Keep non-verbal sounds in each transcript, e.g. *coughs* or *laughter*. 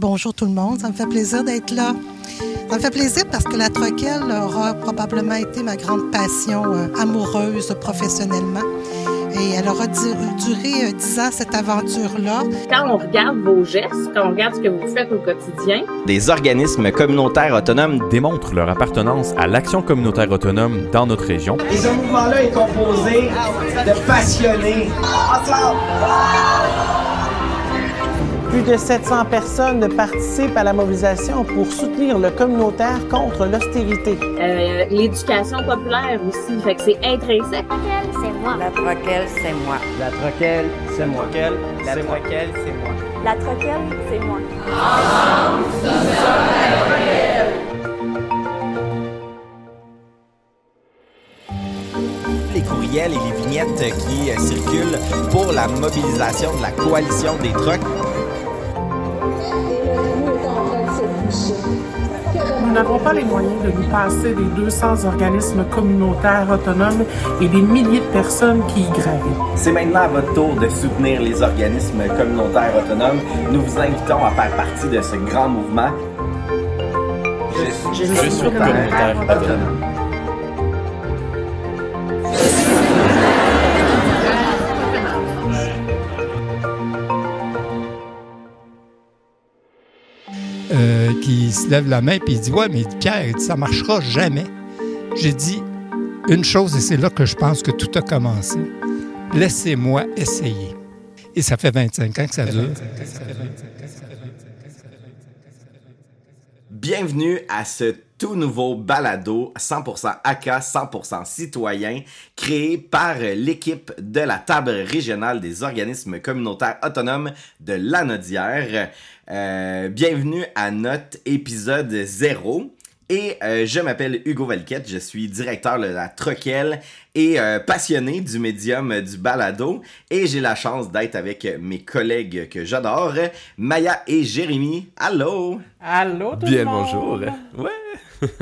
Bonjour tout le monde, ça me fait plaisir d'être là. Ça me fait plaisir parce que la troquelle aura probablement été ma grande passion euh, amoureuse professionnellement. Et elle aura duré euh, dix ans, cette aventure-là. Quand on regarde vos gestes, quand on regarde ce que vous faites au quotidien, des organismes communautaires autonomes démontrent leur appartenance à l'action communautaire autonome dans notre région. Et ce mouvement-là est composé de passionnés. Plus de 700 personnes participent à la mobilisation pour soutenir le communautaire contre l'austérité. Euh, L'éducation populaire aussi, fait que c'est intrinsèque. La troquelle, c'est moi. La troquelle, c'est moi. La troquelle, c'est moi. La troquelle, c'est moi. Ensemble, nous sommes la troquelle. les courriels et les vignettes qui euh, circulent pour la mobilisation de la coalition des trucks n'avons pas les moyens de nous passer des 200 organismes communautaires autonomes et des milliers de personnes qui y gravitent. C'est maintenant à votre tour de soutenir les organismes communautaires autonomes. Nous vous invitons à faire partie de ce grand mouvement. Je, je suis communautaire autonome. Qui se lève la main et il dit Ouais, mais Pierre, ça marchera jamais. J'ai dit une chose, et c'est là que je pense que tout a commencé. Laissez-moi essayer. Et ça fait 25 ans que ça dure. Bienvenue à ce tout nouveau balado 100% AK, 100% citoyen, créé par l'équipe de la table régionale des organismes communautaires autonomes de l'Anodière. Euh, bienvenue à notre épisode 0. Et euh, je m'appelle Hugo Valquette, je suis directeur de la Troquelle et euh, passionné du médium du balado. Et j'ai la chance d'être avec mes collègues que j'adore, Maya et Jérémy. Allô! Allô tout Bien le monde! bonjour! Ouais!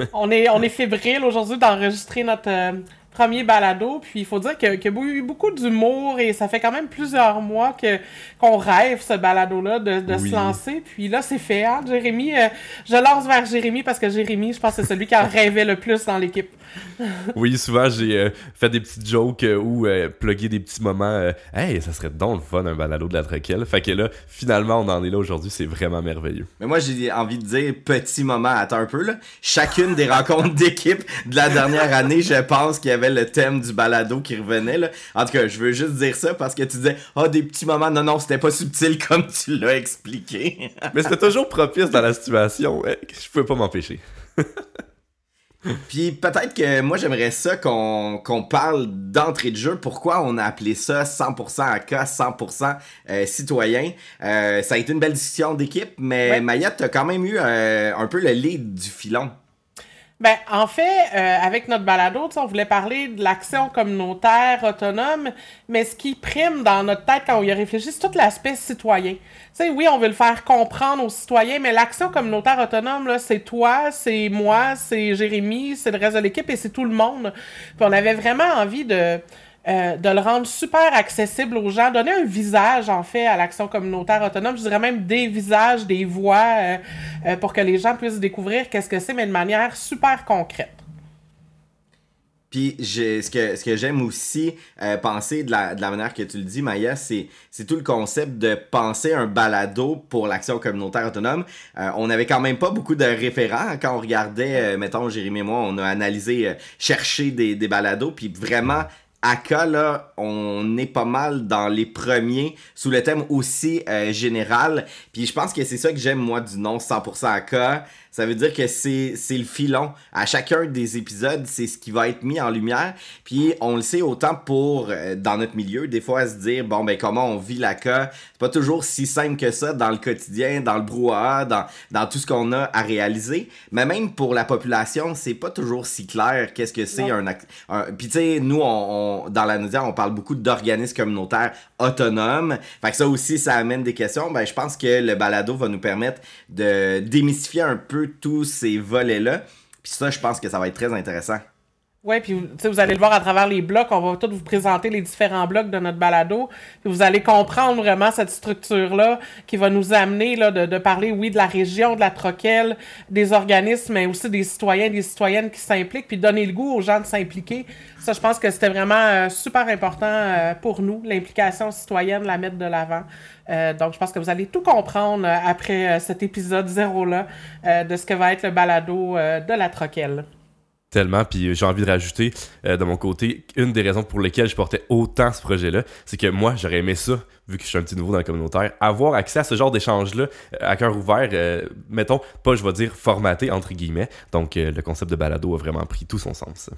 *laughs* on, est, on est fébrile aujourd'hui d'enregistrer notre euh, premier balado. Puis il faut dire qu'il y a eu beaucoup d'humour et ça fait quand même plusieurs mois que qu'on rêve ce balado-là de, de Oui. se lancer. Puis là, c'est fait, hein, Jérémy. euh, je lance vers Jérémy parce que Jérémy, je pense que c'est celui qui en *laughs* rêvait le plus dans l'équipe. *laughs* Oui, souvent j'ai euh, fait des petites jokes euh, ou euh, plugué des petits moments. euh, hey, ça serait donc le fun un balado de la troquelle. Fait que là, finalement, on en est là aujourd'hui. C'est vraiment merveilleux. Mais moi, j'ai envie de dire petit moment, attends un peu là. Chacune des *laughs* rencontres d'équipe de la dernière année, je pense qu'il y avait le thème du balado qui revenait là. En tout cas, je veux juste dire ça parce que tu disais ah des petits moments. Non non, c'était pas subtil *laughs* comme tu l'as expliqué. *laughs* Mais c'était toujours propice dans la situation. hein, je pouvais pas m'empêcher. *laughs* Puis peut-être que moi j'aimerais ça qu'on qu'on parle d'entrée de jeu. Pourquoi on a appelé ça 100% AK, 100% euh, citoyen? Euh, ça a été une belle discussion d'équipe, mais Ouais. Maya, t'as quand même eu euh, un peu le lead du filon. Ben, en fait, euh, avec notre balado, on voulait parler de l'action communautaire autonome, mais ce qui prime dans notre tête quand on y réfléchit, c'est tout l'aspect citoyen. Sais, oui, on veut le faire comprendre aux citoyens, mais l'action communautaire autonome, là, c'est toi, c'est moi, c'est Jérémy, c'est le reste de l'équipe et c'est tout le monde. Puis on avait vraiment envie de, euh, de le rendre super accessible aux gens, donner un visage, en fait, à l'action communautaire autonome. Je dirais même des visages, des voix, euh, euh, pour que les gens puissent découvrir qu'est-ce que c'est, mais de manière super concrète. Puis ce que, ce que j'aime aussi penser de la, de manière que tu le dis, Maya, c'est, tout le concept de penser un balado pour l'action communautaire autonome. On n'avait quand même pas beaucoup de référents quand on regardait, mettons, Jérémy et moi, on a analysé, cherché des, des balados, puis vraiment, ACA, là, on est pas mal dans les premiers sous le thème aussi euh, général. Puis je pense que c'est ça que j'aime, moi, du nom 100% ACA. Ça veut dire que c'est le filon. À chacun des épisodes, c'est ce qui va être mis en lumière. Puis on le sait autant pour, euh, dans notre milieu, des fois à se dire, bon, ben comment on vit la cas. C'est pas toujours si simple que ça dans le quotidien, dans le brouhaha, dans, dans tout ce qu'on a à réaliser. Mais même pour la population, c'est pas toujours si clair qu'est-ce que c'est un, un... Puis tu sais, nous, on, on- dans la Naudière, on parle beaucoup d'organismes communautaires autonomes. Fait que ça aussi, ça amène des questions. Ben, je pense que le balado va nous permettre de démystifier un peu tous ces volets-là. Puis ça, je pense que ça va être très intéressant. Oui, puis vous allez le voir à travers les blocs. On va tous vous présenter les différents blocs de notre balado. Vous allez comprendre vraiment cette structure-là qui va nous amener là, de, de, parler, oui, de la région, de la troquelle, des organismes, mais aussi des citoyens, des citoyennes qui s'impliquent, puis donner le goût aux gens de s'impliquer. Ça, je pense que c'était vraiment euh, super important euh, pour nous, l'implication citoyenne, la mettre de l'avant. Euh, donc, je pense que vous allez tout comprendre après cet épisode zéro-là de ce que va être le balado de la troquelle tellement. Puis j'ai envie de rajouter de mon côté, une des raisons pour lesquelles je portais autant ce projet-là, c'est que moi, j'aurais aimé ça, vu que je suis un petit nouveau dans le communautaire, avoir accès à ce genre d'échange-là à cœur ouvert, mettons, pas, je vais dire, formaté, entre guillemets. Donc le concept de balado a vraiment pris tout son sens.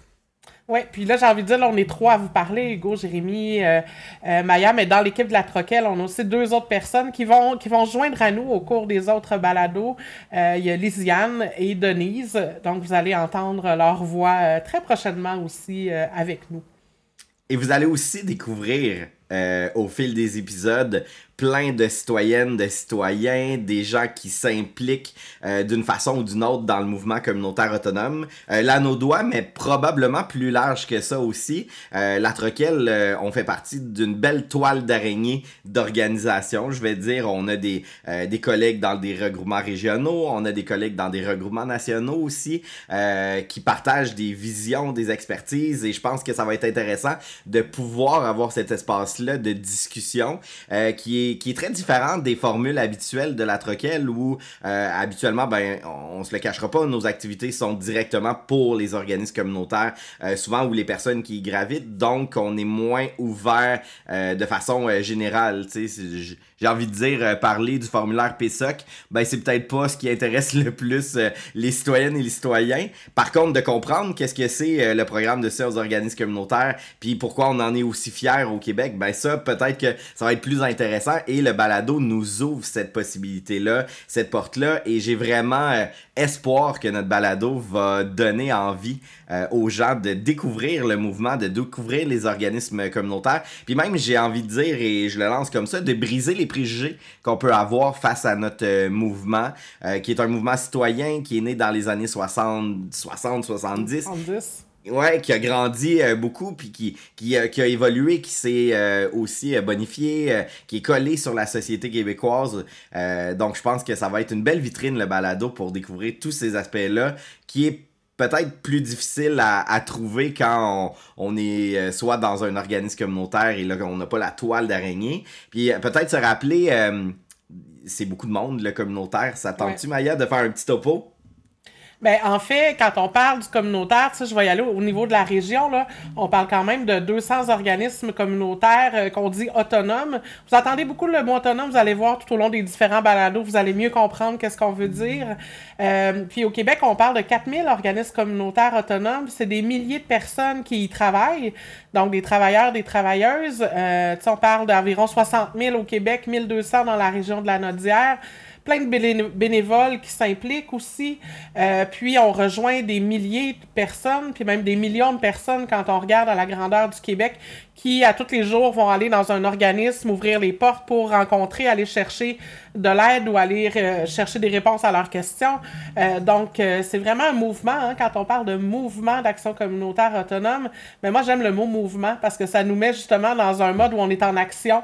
Oui, puis là, j'ai envie de dire, on est trois à vous parler, Hugo, Jérémy, euh, euh, Maya, mais dans l'équipe de la Troquelle, on a aussi deux autres personnes qui vont, qui vont joindre à nous au cours des autres balados. Euh, il y a Lisiane et Denise, donc vous allez entendre leur voix très prochainement aussi avec nous. Et vous allez aussi découvrir au fil des épisodes plein de citoyennes, de citoyens, des gens qui s'impliquent euh, d'une façon ou d'une autre dans le mouvement communautaire autonome. Euh, nos doigts, mais probablement plus large que ça aussi. Euh, la Troquelle, euh, on fait partie d'une belle toile d'araignée d'organisation. Je vais dire, on a des, des collègues dans des regroupements régionaux, on a des collègues dans des regroupements nationaux aussi, qui partagent des visions, des expertises, et je pense que ça va être intéressant de pouvoir avoir cet espace-là de discussion qui est qui est très différente des formules habituelles de la troquelle où euh, habituellement, ben, on, se le cachera pas, nos activités sont directement pour les organismes communautaires, euh, souvent où les personnes qui y gravitent, donc on est moins ouvert euh, de façon générale. J'ai envie de dire, parler du formulaire PSOC, ben c'est peut-être pas ce qui intéresse le plus les citoyennes et les citoyens. Par contre, de comprendre qu'est-ce que c'est le programme de soeurs aux organismes communautaires, puis pourquoi on en est aussi fier au Québec, ben ça, peut-être que ça va être plus intéressant et le balado nous ouvre cette possibilité-là, cette porte-là et j'ai vraiment euh, espoir que notre balado va donner envie euh, aux gens de découvrir le mouvement, de découvrir les organismes communautaires. Puis même, j'ai envie de dire, et je le lance comme ça, de briser les préjugés qu'on peut avoir face à notre euh, mouvement, qui est un mouvement citoyen qui est né dans les années 60, 60, 70. 70 Ouais, qui a grandi euh, beaucoup, puis qui, qui, euh, qui, a évolué, qui s'est euh, aussi bonifié, qui est collé sur la société québécoise. donc, je pense que ça va être une belle vitrine, le balado, pour découvrir tous ces aspects-là, qui est peut-être plus difficile à, à trouver quand on, on est soit dans un organisme communautaire et là, on n'a pas la toile d'araignée. Puis peut-être se rappeler, c'est beaucoup de monde, le communautaire. Ça tente-tu, Maya, de faire un petit topo? Ben, en fait, quand on parle du communautaire, je vais y aller au niveau de la région, là, on parle quand même de 200 organismes communautaires euh, qu'on dit autonomes. Vous entendez beaucoup le mot autonome, vous allez voir tout au long des différents balados, vous allez mieux comprendre qu'est-ce qu'on veut dire. Euh, puis au Québec, on parle de 4000 organismes communautaires autonomes. C'est des milliers de personnes qui y travaillent, donc des travailleurs, des travailleuses. Euh, on parle d'environ 60 000 au Québec, 1200 dans la région de la Nodière plein de bénévoles qui s'impliquent aussi. Euh, puis on rejoint des milliers de personnes, puis même des millions de personnes quand on regarde à la grandeur du Québec qui, à tous les jours, vont aller dans un organisme, ouvrir les portes pour rencontrer, aller chercher de l'aide ou aller euh, chercher des réponses à leurs questions. Euh, donc, euh, c'est vraiment un mouvement. Hein, quand on parle de mouvement d'action communautaire autonome, mais moi, j'aime le mot mouvement parce que ça nous met justement dans un mode où on est en action.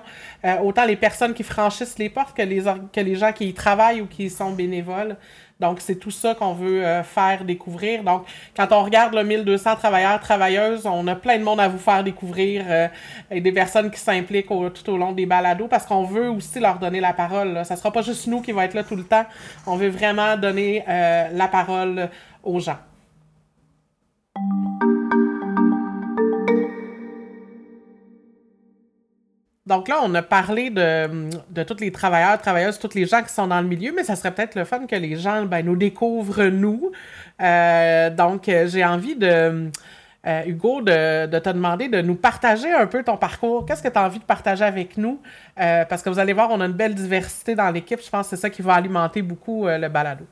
autant les personnes qui franchissent les portes que les, que les gens qui y travaillent ou qui y sont bénévoles. Donc, c'est tout ça qu'on veut euh, faire découvrir. Donc, quand on regarde le 1200 travailleurs, travailleuses, on a plein de monde à vous faire découvrir euh, et des personnes qui s'impliquent tout au long des balados parce qu'on veut aussi leur donner la parole. Là. Ça sera pas juste nous qui va être là tout le temps. On veut vraiment donner euh, la parole aux gens. Donc là, on a parlé de, de tous les travailleurs, travailleuses, tous les gens qui sont dans le milieu, mais ça serait peut-être le fun que les gens ben, nous découvrent, nous. Euh, donc, euh, j'ai envie de, euh, Hugo, de, de, te demander de nous partager un peu ton parcours. Qu'est-ce que tu as envie de partager avec nous? parce que vous allez voir, on a une belle diversité dans l'équipe. Je pense que c'est ça qui va alimenter beaucoup le balado.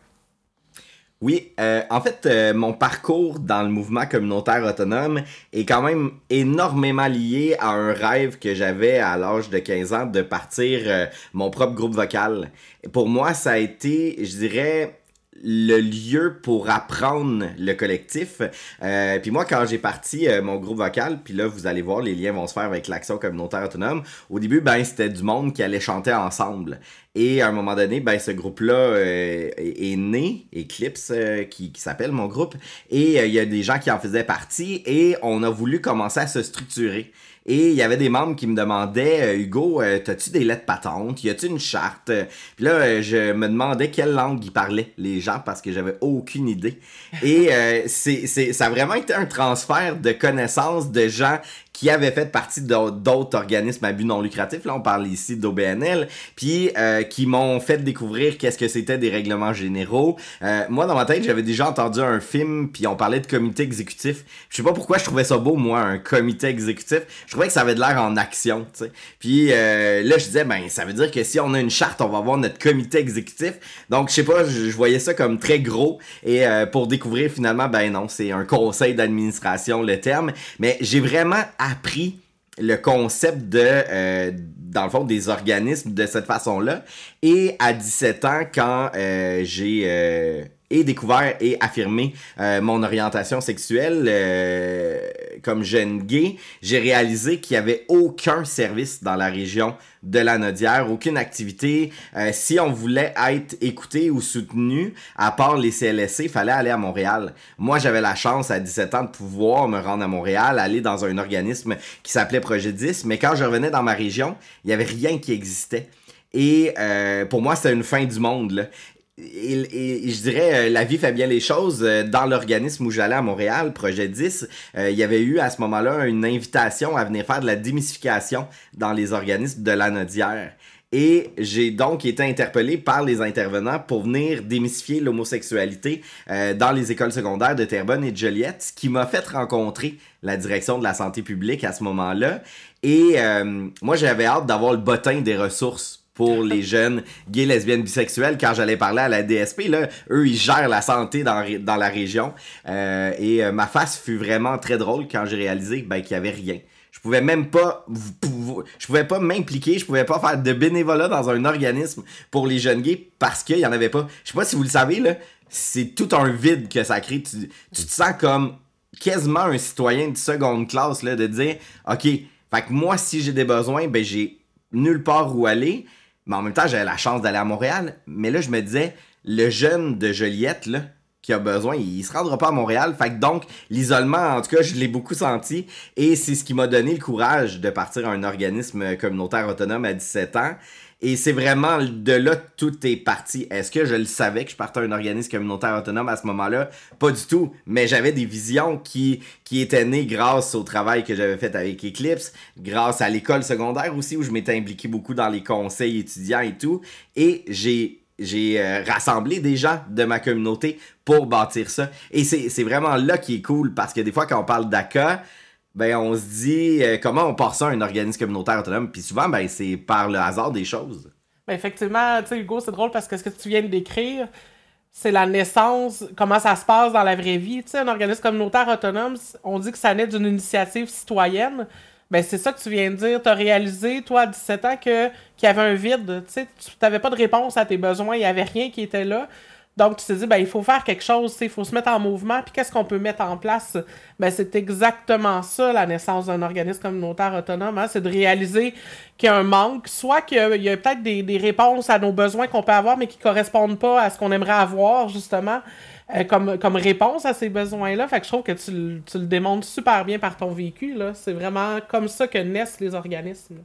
Oui, euh, en fait, euh, mon parcours dans le mouvement communautaire autonome est quand même énormément lié à un rêve que j'avais à l'âge de 15 ans de partir euh, mon propre groupe vocal. pour moi, ça a été, je dirais, le lieu pour apprendre le collectif. Euh, puis moi, quand j'ai parti euh, mon groupe vocal, puis là, vous allez voir, les liens vont se faire avec l'action communautaire autonome. Au début, ben, c'était du monde qui allait chanter ensemble. Et à un moment donné, ben, ce groupe-là euh, est, né, Eclipse, qui, qui s'appelle mon groupe. Et il y a des gens qui en faisaient partie. Et on a voulu commencer à se structurer. Et il y avait des membres qui me demandaient euh, Hugo, euh, t'as-tu des lettres patentes? Y a-tu une charte? Puis là, euh, je me demandais quelle langue ils parlaient, les gens, parce que j'avais aucune idée. Et c'est, c'est, ça a vraiment été un transfert de connaissances de gens qui avaient fait partie d'autres organismes à but non lucratif. Là, on parle ici d'OBNL, puis euh, qui m'ont fait découvrir qu'est-ce que c'était des règlements généraux. Euh, moi, dans ma tête, j'avais déjà entendu un film, puis on parlait de comité exécutif. Je sais pas pourquoi je trouvais ça beau, moi, un comité exécutif. Je trouvais que ça avait de l'air en action, tu sais. Puis euh, là, je disais, ben, ça veut dire que si on a une charte, on va avoir notre comité exécutif. Donc, je sais pas, je, voyais ça comme très gros. Et pour découvrir finalement, ben non, c'est un conseil d'administration, le terme. Mais j'ai vraiment appris le concept de, euh, dans le fond, des organismes de cette façon-là. Et à 17 ans, quand euh, j'ai euh, et découvert et affirmé mon orientation sexuelle comme jeune gay, j'ai réalisé qu'il n'y avait aucun service dans la région de la Nodière, aucune activité. si on voulait être écouté ou soutenu, à part les CLSC, il fallait aller à Montréal. Moi, j'avais la chance à 17 ans de pouvoir me rendre à Montréal, aller dans un organisme qui s'appelait Projet 10, mais quand je revenais dans ma région, il n'y avait rien qui existait. Et pour moi, c'était une fin du monde. Et, je dirais, euh, la vie fait bien les choses. Euh, dans l'organisme où j'allais à Montréal, Projet 10, euh, il y avait eu à ce moment-là une invitation à venir faire de la démystification dans les organismes de l'anodière. Et j'ai donc été interpellé par les intervenants pour venir démystifier l'homosexualité dans les écoles secondaires de Terrebonne et de Joliette, ce qui m'a fait rencontrer la direction de la santé publique à ce moment-là. Et moi, j'avais hâte d'avoir le bottin des ressources pour *laughs* les jeunes gays, lesbiennes, bisexuels. Quand j'allais parler à la DSP, là, eux, ils gèrent la santé dans, dans la région. Euh, et euh, ma face fut vraiment très drôle quand j'ai réalisé ben, qu'il y avait rien. Je pouvais même pas, je pouvais pas m'impliquer, je pouvais pas faire de bénévolat dans un organisme pour les jeunes gays parce qu'il y en avait pas. Je sais pas si vous le savez, là, c'est tout un vide que ça crée. Tu, tu te sens comme quasiment un citoyen de seconde classe, là, de dire, OK, fait que moi, si j'ai des besoins, ben, j'ai nulle part où aller. Mais en même temps, j'avais la chance d'aller à Montréal. Mais là, je me disais, le jeune de Joliette, là, qui a besoin, il se rendra pas à Montréal. Fait que donc, l'isolement, en tout cas, je l'ai beaucoup senti. Et c'est ce qui m'a donné le courage de partir à un organisme communautaire autonome à 17 ans. Et c'est vraiment de là que tout est parti. Est-ce que je le savais que je partais à un organisme communautaire autonome à ce moment-là? Pas du tout. Mais j'avais des visions qui, qui étaient nées grâce au travail que j'avais fait avec Eclipse, grâce à l'école secondaire aussi, où je m'étais impliqué beaucoup dans les conseils étudiants et tout. Et j'ai j'ai euh, rassemblé des gens de ma communauté pour bâtir ça. Et c'est vraiment là qui est cool parce que des fois, quand on parle d'ACA, ben on se dit euh, comment on part ça à un organisme communautaire autonome? Puis souvent, ben c'est par le hasard des choses. Ben effectivement, tu sais, Hugo, c'est drôle parce que ce que tu viens de décrire, c'est la naissance, comment ça se passe dans la vraie vie. Tu sais, un organisme communautaire autonome, on dit que ça naît d'une initiative citoyenne. Ben, c'est ça que tu viens de dire. Tu réalisé, toi, à 17 ans, que, qu'il y avait un vide. Tu n'avais pas de réponse à tes besoins. Il n'y avait rien qui était là. Donc, tu te dis, ben, il faut faire quelque chose, il faut se mettre en mouvement, puis qu'est-ce qu'on peut mettre en place? Ben, c'est exactement ça, la naissance d'un organisme communautaire autonome, hein. c'est de réaliser qu'il y a un manque, soit qu'il y a, peut-être des, réponses à nos besoins qu'on peut avoir, mais qui ne correspondent pas à ce qu'on aimerait avoir, justement, euh, comme, comme réponse à ces besoins-là. Fait que je trouve que tu, tu le démontres super bien par ton vécu, là. C'est vraiment comme ça que naissent les organismes.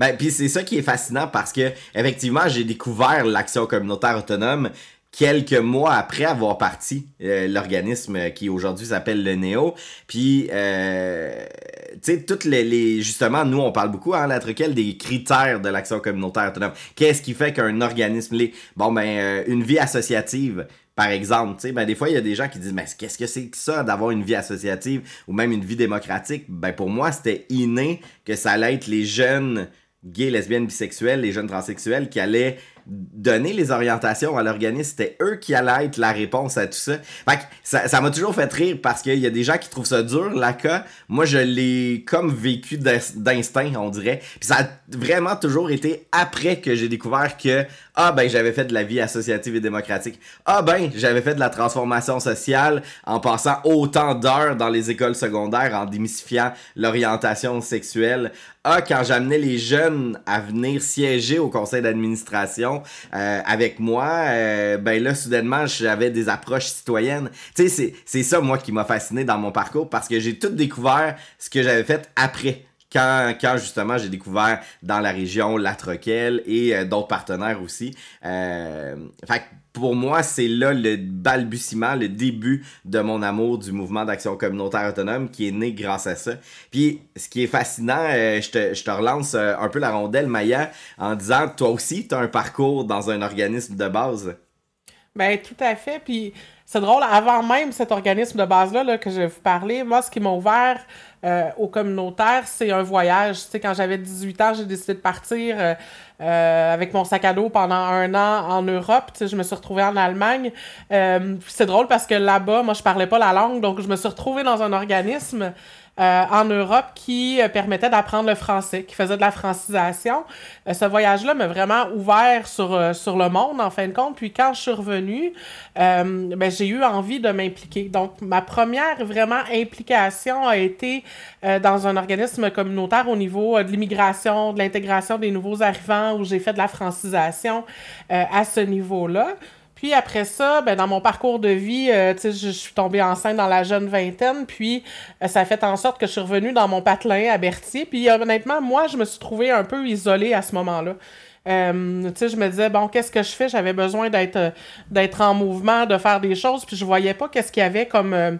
Ben, puis c'est ça qui est fascinant parce que effectivement, j'ai découvert l'action communautaire autonome quelques mois après avoir parti euh, l'organisme qui aujourd'hui s'appelle le Néo. Puis, euh, tu sais, toutes les, Justement, nous, on parle beaucoup, hein, la truquelle, des critères de l'action communautaire autonome. Qu'est-ce qui fait qu'un organisme... Les... Bon, ben, euh, une vie associative par exemple, tu sais, ben des fois il y a des gens qui disent mais qu'est-ce que c'est que ça d'avoir une vie associative ou même une vie démocratique? Ben pour moi, c'était inné que ça allait être les jeunes gays, lesbiennes, bisexuels, les jeunes transsexuels qui allaient donner les orientations à l'organisme, c'était eux qui allaient être la réponse à tout ça. Fait que ça m'a toujours fait rire parce qu'il y a des gens qui trouvent ça dur, l'ACA. Moi, je l'ai comme vécu d'instinct, on dirait. Puis ça a vraiment toujours été après que j'ai découvert que, Ah ben j'avais fait de la vie associative et démocratique. Ah ben j'avais fait de la transformation sociale en passant autant d'heures dans les écoles secondaires en démystifiant l'orientation sexuelle. Ah quand j'amenais les jeunes à venir siéger au conseil d'administration euh, avec moi, euh, ben là soudainement j'avais des approches citoyennes. Tu sais c'est c'est ça moi qui m'a fasciné dans mon parcours parce que j'ai tout découvert ce que j'avais fait après quand, quand justement j'ai découvert dans la région La Troquelle et euh, d'autres partenaires aussi. Euh, fait pour moi, c'est là le balbutiement, le début de mon amour du mouvement d'action communautaire autonome qui est né grâce à ça. Puis, ce qui est fascinant, euh, je, te, je te relance euh, un peu la rondelle, Maya, en disant, toi aussi, tu as un parcours dans un organisme de base. Ben, tout à fait. Puis, c'est drôle, avant même cet organisme de base-là là, que je vais vous parler, moi, ce qui m'a ouvert euh, au communautaire, c'est un voyage. Tu sais, quand j'avais 18 ans, j'ai décidé de partir euh, euh, avec mon sac à dos pendant un an en Europe. Je me suis retrouvée en Allemagne. c'est drôle parce que là-bas, moi, je parlais pas la langue, donc je me suis retrouvée dans un organisme euh, en Europe qui euh, permettait d'apprendre le français, qui faisait de la francisation. Euh, ce voyage-là m'a vraiment ouvert sur, sur le monde, en fin de compte. Puis quand je suis revenue, ben, j'ai eu envie de m'impliquer. Donc, ma première vraiment implication a été dans un organisme communautaire au niveau de l'immigration, de l'intégration des nouveaux arrivants, où j'ai fait de la francisation à ce niveau-là. Puis après ça, ben, dans mon parcours de vie, euh, je, je suis tombée enceinte dans la jeune vingtaine, puis euh, ça a fait en sorte que je suis revenue dans mon patelin à Berthier. Puis honnêtement, moi, je me suis trouvée un peu isolée à ce moment-là. Euh, tu sais, je me disais, bon, qu'est-ce que je fais? J'avais besoin d'être d'être en mouvement, de faire des choses, puis je voyais pas qu'est-ce qu'il y avait comme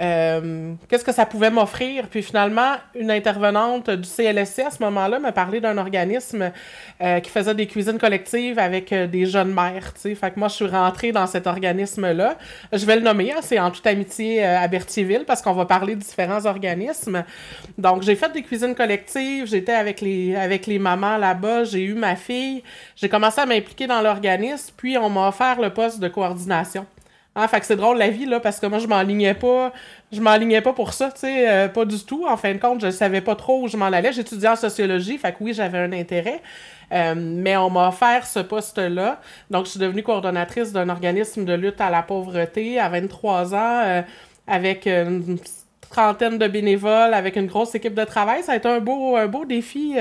euh, qu'est-ce que ça pouvait m'offrir? Puis finalement, une intervenante du CLSC à ce moment-là m'a parlé d'un organisme euh, qui faisait des cuisines collectives avec euh, des jeunes mères. sais. Fait que moi, je suis rentrée dans cet organisme-là. Je vais le nommer, hein, c'est en toute amitié à Berthierville parce qu'on va parler de différents organismes. Donc, j'ai fait des cuisines collectives, j'étais avec les, avec les mamans là-bas, j'ai eu ma fille, j'ai commencé à m'impliquer dans l'organisme, puis on m'a offert le poste de coordination. Ah, fait que c'est drôle la vie, là, parce que moi, je m'enlignais pas. Je m'enlignais pas pour ça, tu sais, euh, pas du tout. En fin de compte, je savais pas trop où je m'en allais. J'étudiais en sociologie, fait que oui, j'avais un intérêt. Euh, mais on m'a offert ce poste-là. Donc, je suis devenue coordonnatrice d'un organisme de lutte à la pauvreté à 23 ans, euh, avec une trentaine de bénévoles, avec une grosse équipe de travail. Ça a été un beau, un beau défi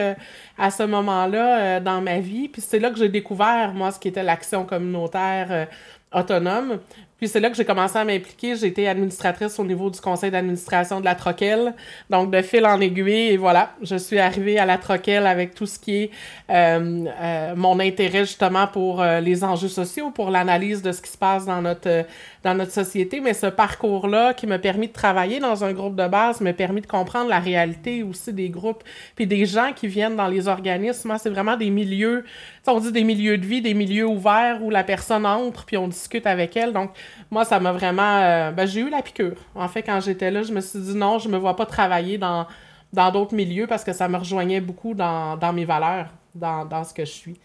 à ce moment-là dans ma vie. Puis c'est là que j'ai découvert, moi, ce qui était l'action communautaire autonome. Puis c'est là que j'ai commencé à m'impliquer. J'ai été administratrice au niveau du conseil d'administration de la Troquelle. Donc, de fil en aiguille, et voilà, je suis arrivée à la Troquelle avec tout ce qui est euh, euh, mon intérêt justement pour euh, les enjeux sociaux, pour l'analyse de ce qui se passe dans notre, dans notre société. Mais ce parcours-là qui m'a permis de travailler dans un groupe de base m'a permis de comprendre la réalité aussi des groupes, puis des gens qui viennent dans les organismes. C'est vraiment des milieux, on dit des milieux de vie, des milieux ouverts où la personne entre, puis on discute avec elle. Donc, moi, ça m'a vraiment. Euh, ben, j'ai eu la piqûre. En fait, quand j'étais là, je me suis dit non, je me vois pas travailler dans dans d'autres milieux parce que ça me rejoignait beaucoup dans, mes valeurs, dans, dans, ce que je suis.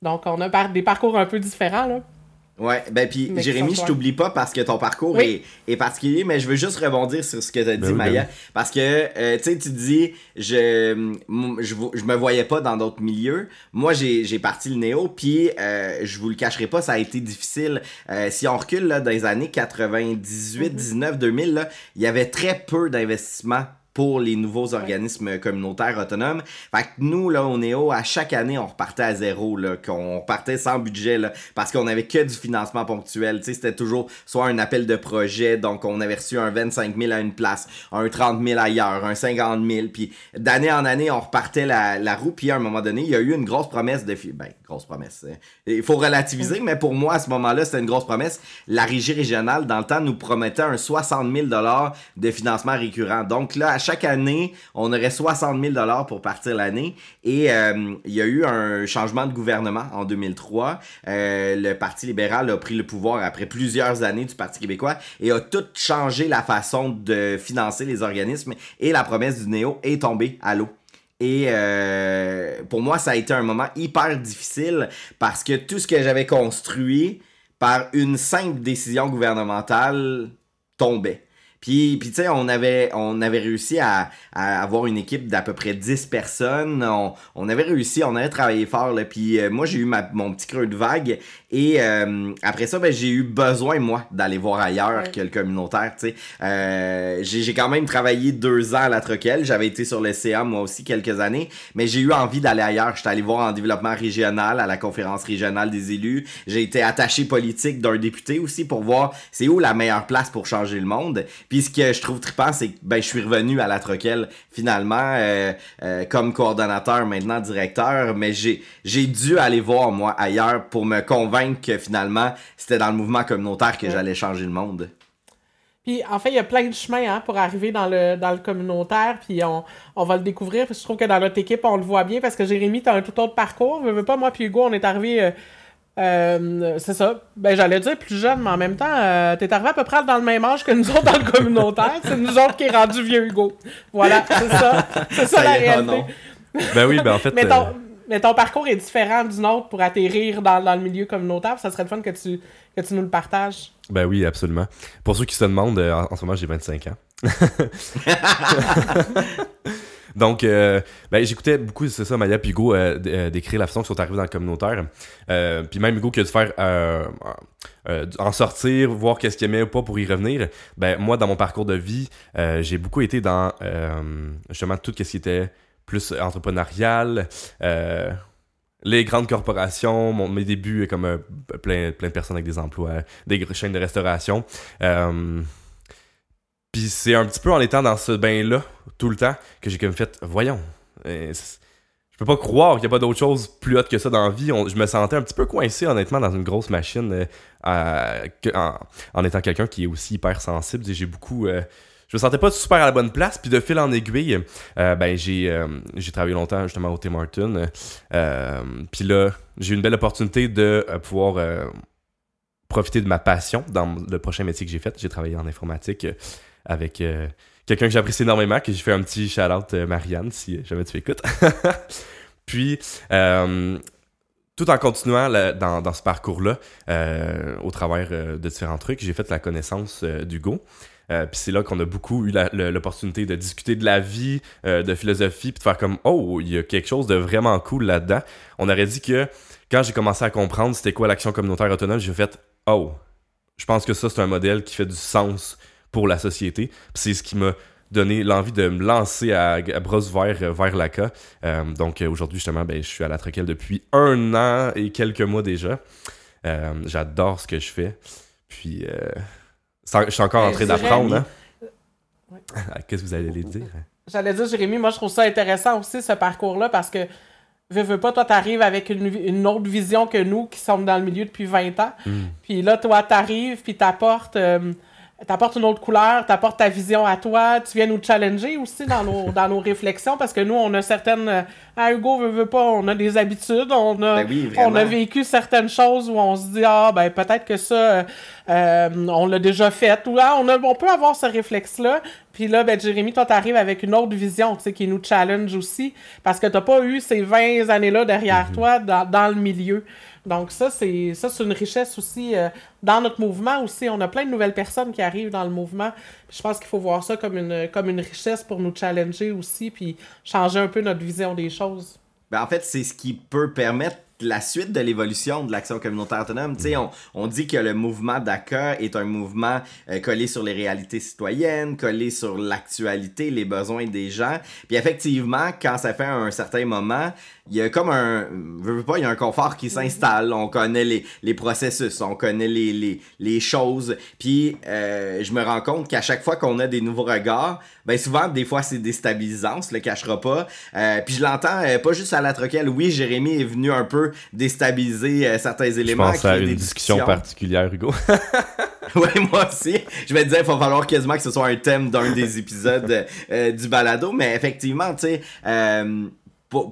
Donc, on a des parcours un peu différents, là. Ouais, ben puis Jérémy, je t'oublie pas parce que ton parcours est, est, particulier, mais je veux juste rebondir sur ce que tu as dit, ben Maya. Ben parce que, euh, tu sais, tu dis, je, je, je, me voyais pas dans d'autres milieux. Moi, j'ai parti le néo, puis euh, je vous le cacherai pas, ça a été difficile. Euh, si on recule là, dans les années 98, 19, 2000, là, il y avait très peu d'investissements pour les nouveaux organismes communautaires autonomes. Fait que nous, là, au Néo, à chaque année, on repartait à zéro, là, qu'on repartait sans budget, là, parce qu'on avait que du financement ponctuel. Tu sais, c'était toujours soit un appel de projet, donc on avait reçu un 25 000 à une place, un 30 000 ailleurs, un 50 000, puis d'année en année, on repartait la, la roue, puis à un moment donné, il y a eu une grosse promesse de... Ben, grosse promesse. Hein. Il faut relativiser, mais pour moi, à ce moment-là, c'était une grosse promesse. La régie régionale, dans le temps, nous promettait un 60 000 de financement récurrent. Donc là, à chaque année, on aurait 60 000 dollars pour partir l'année. Et euh, il y a eu un changement de gouvernement en 2003. Euh, le Parti libéral a pris le pouvoir après plusieurs années du Parti québécois et a tout changé la façon de financer les organismes. Et la promesse du néo est tombée à l'eau. Et euh, pour moi, ça a été un moment hyper difficile parce que tout ce que j'avais construit par une simple décision gouvernementale tombait. Puis, puis tu sais, on avait, on avait réussi à, à avoir une équipe d'à peu près 10 personnes. On, on, avait réussi, on avait travaillé fort. Là. Puis euh, moi, j'ai eu ma, mon petit creux de vague. Et euh, après ça, ben, j'ai eu besoin, moi, d'aller voir ailleurs que le communautaire. tu sais. Euh, j'ai quand même travaillé deux ans à la Troquelle. J'avais été sur le CA, moi aussi, quelques années. Mais j'ai eu envie d'aller ailleurs. J'étais allé voir en développement régional, à la conférence régionale des élus. J'ai été attaché politique d'un député aussi pour voir c'est où la meilleure place pour changer le monde. Puis ce que je trouve trippant, c'est que ben, je suis revenu à la Troquelle finalement euh, euh, comme coordonnateur, maintenant directeur, mais j'ai j'ai dû aller voir moi ailleurs pour me convaincre que finalement c'était dans le mouvement communautaire que j'allais changer le monde. Puis en fait, il y a plein de chemins hein, pour arriver dans le, dans le communautaire, puis on, on va le découvrir. Puis je trouve que dans notre équipe, on le voit bien parce que Jérémy, tu as un tout autre parcours. Je veux pas, moi puis Hugo, on est arrivé. Euh, euh, c'est ça. Ben, j'allais dire plus jeune, mais en même temps, euh, t'es arrivé à peu près dans le même âge que nous autres dans le communautaire. C'est nous autres qui est rendu vieux Hugo. Voilà, c'est ça. C'est ça, la réalité. ben oui, ben en fait. mais, ton, mais ton parcours est différent du nôtre pour atterrir dans, dans le milieu communautaire. Ça serait le fun que tu, que tu nous le partages. Ben oui, absolument. Pour ceux qui se demandent, en, en ce moment, j'ai 25 ans. *laughs* *laughs* Donc, euh, ben, j'écoutais beaucoup, c'est ça, Maya puis Hugo euh, euh, décrire la façon qu'ils sont arrivés dans le communautaire. puis même Hugo qui a dû faire en sortir, voir qu'est-ce qu'il aimait ou pas pour y revenir. Ben, moi, dans mon parcours de vie, j'ai beaucoup été dans justement tout ce qui était plus entrepreneurial les grandes corporations, mon, mes débuts comme plein, plein de personnes avec des emplois, des chaînes de restauration. Euh, puis c'est un petit peu en étant dans ce bain-là tout le temps que j'ai comme fait, voyons, euh, je peux pas croire qu'il n'y a pas d'autre chose plus haute que ça dans la vie. je me sentais un petit peu coincé honnêtement dans une grosse machine euh, en, étant quelqu'un qui est aussi hyper sensible. J'ai beaucoup... Euh, je me sentais pas super à la bonne place. Puis de fil en aiguille, ben j'ai j'ai travaillé longtemps justement au Tim Martin. puis là, j'ai eu une belle opportunité de pouvoir profiter de ma passion dans le prochain métier que j'ai fait. J'ai travaillé en informatique avec euh, quelqu'un que j'apprécie énormément, que j'ai fait un petit shout-out euh, Marianne, si jamais tu écoutes. *laughs* Puis, euh, tout en continuant dans, dans, ce parcours-là, au travers de différents trucs, j'ai fait la connaissance d'Hugo. puis c'est là qu'on a beaucoup eu l'opportunité de discuter de la vie, de philosophie, puis de faire comme oh, il y a quelque chose de vraiment cool là-dedans. On aurait dit que quand j'ai commencé à comprendre c'était quoi l'action communautaire autonome, j'ai fait oh, je pense que ça c'est un modèle qui fait du sens pour la société. C'est ce qui m'a donné l'envie de me lancer à, bras ouverts euh, vers l'ACA. Euh, donc euh, aujourd'hui, justement, ben, je suis à la Traquelle depuis un an et quelques mois déjà. J'adore ce que je fais. Puis, je suis encore en train d'apprendre. Hein? *laughs* Qu'est-ce que vous allez dire? J'allais dire, Jérémy, moi, je trouve ça intéressant aussi, ce parcours-là, parce que, veux, veux pas, toi, t'arrives avec une, autre vision que nous, qui sommes dans le milieu depuis 20 ans. Hmm. Puis là, toi, t'arrives, puis t'apportes t'apportes une autre couleur, t'apportes ta vision à toi, tu viens nous challenger aussi dans nos, *laughs* dans nos réflexions parce que nous, on a certaines. Euh, ah, Hugo veut, veut pas, on a des habitudes, on a, ben on a vécu certaines choses où on se dit, ah, ben peut-être que ça, euh, on l'a déjà fait. Ou ah, on, a, on peut avoir ce réflexe-là. Puis là, ben, Jérémy, toi, t'arrives avec une autre vision, tu sais, qui nous challenge aussi parce que t'as pas eu ces 20 années-là derrière mm-hmm. toi dans, dans le milieu. Donc ça, c'est ça, c'est une richesse aussi euh, dans notre mouvement aussi. On a plein de nouvelles personnes qui arrivent dans le mouvement. je pense qu'il faut voir ça comme une, comme une richesse pour nous challenger aussi, puis changer un peu notre vision des choses. Ben en fait, c'est ce qui peut permettre la suite de l'évolution de l'action communautaire autonome. sais, on, on dit que le mouvement DACA est un mouvement euh, collé sur les réalités citoyennes, collé sur l'actualité, les besoins des gens. Puis effectivement, quand ça fait un certain moment, il y a comme un veux, pas il y a un confort qui s'installe. On connaît les, les processus on connaît les, les, les choses. Puis euh, je me rends compte qu'à chaque fois qu'on a des nouveaux regards ben souvent des fois c'est déstabilisant on se le cachera pas. Euh, puis je l'entends euh, pas juste à la troquelle oui Jérémy est venu un peu déstabiliser certains éléments je pense à une discussion particulière Hugo. *laughs* *laughs* Oui, moi aussi. Je vais te dire, il va falloir quasiment que ce soit un thème d'un des épisodes du balado. Mais effectivement, tu sais,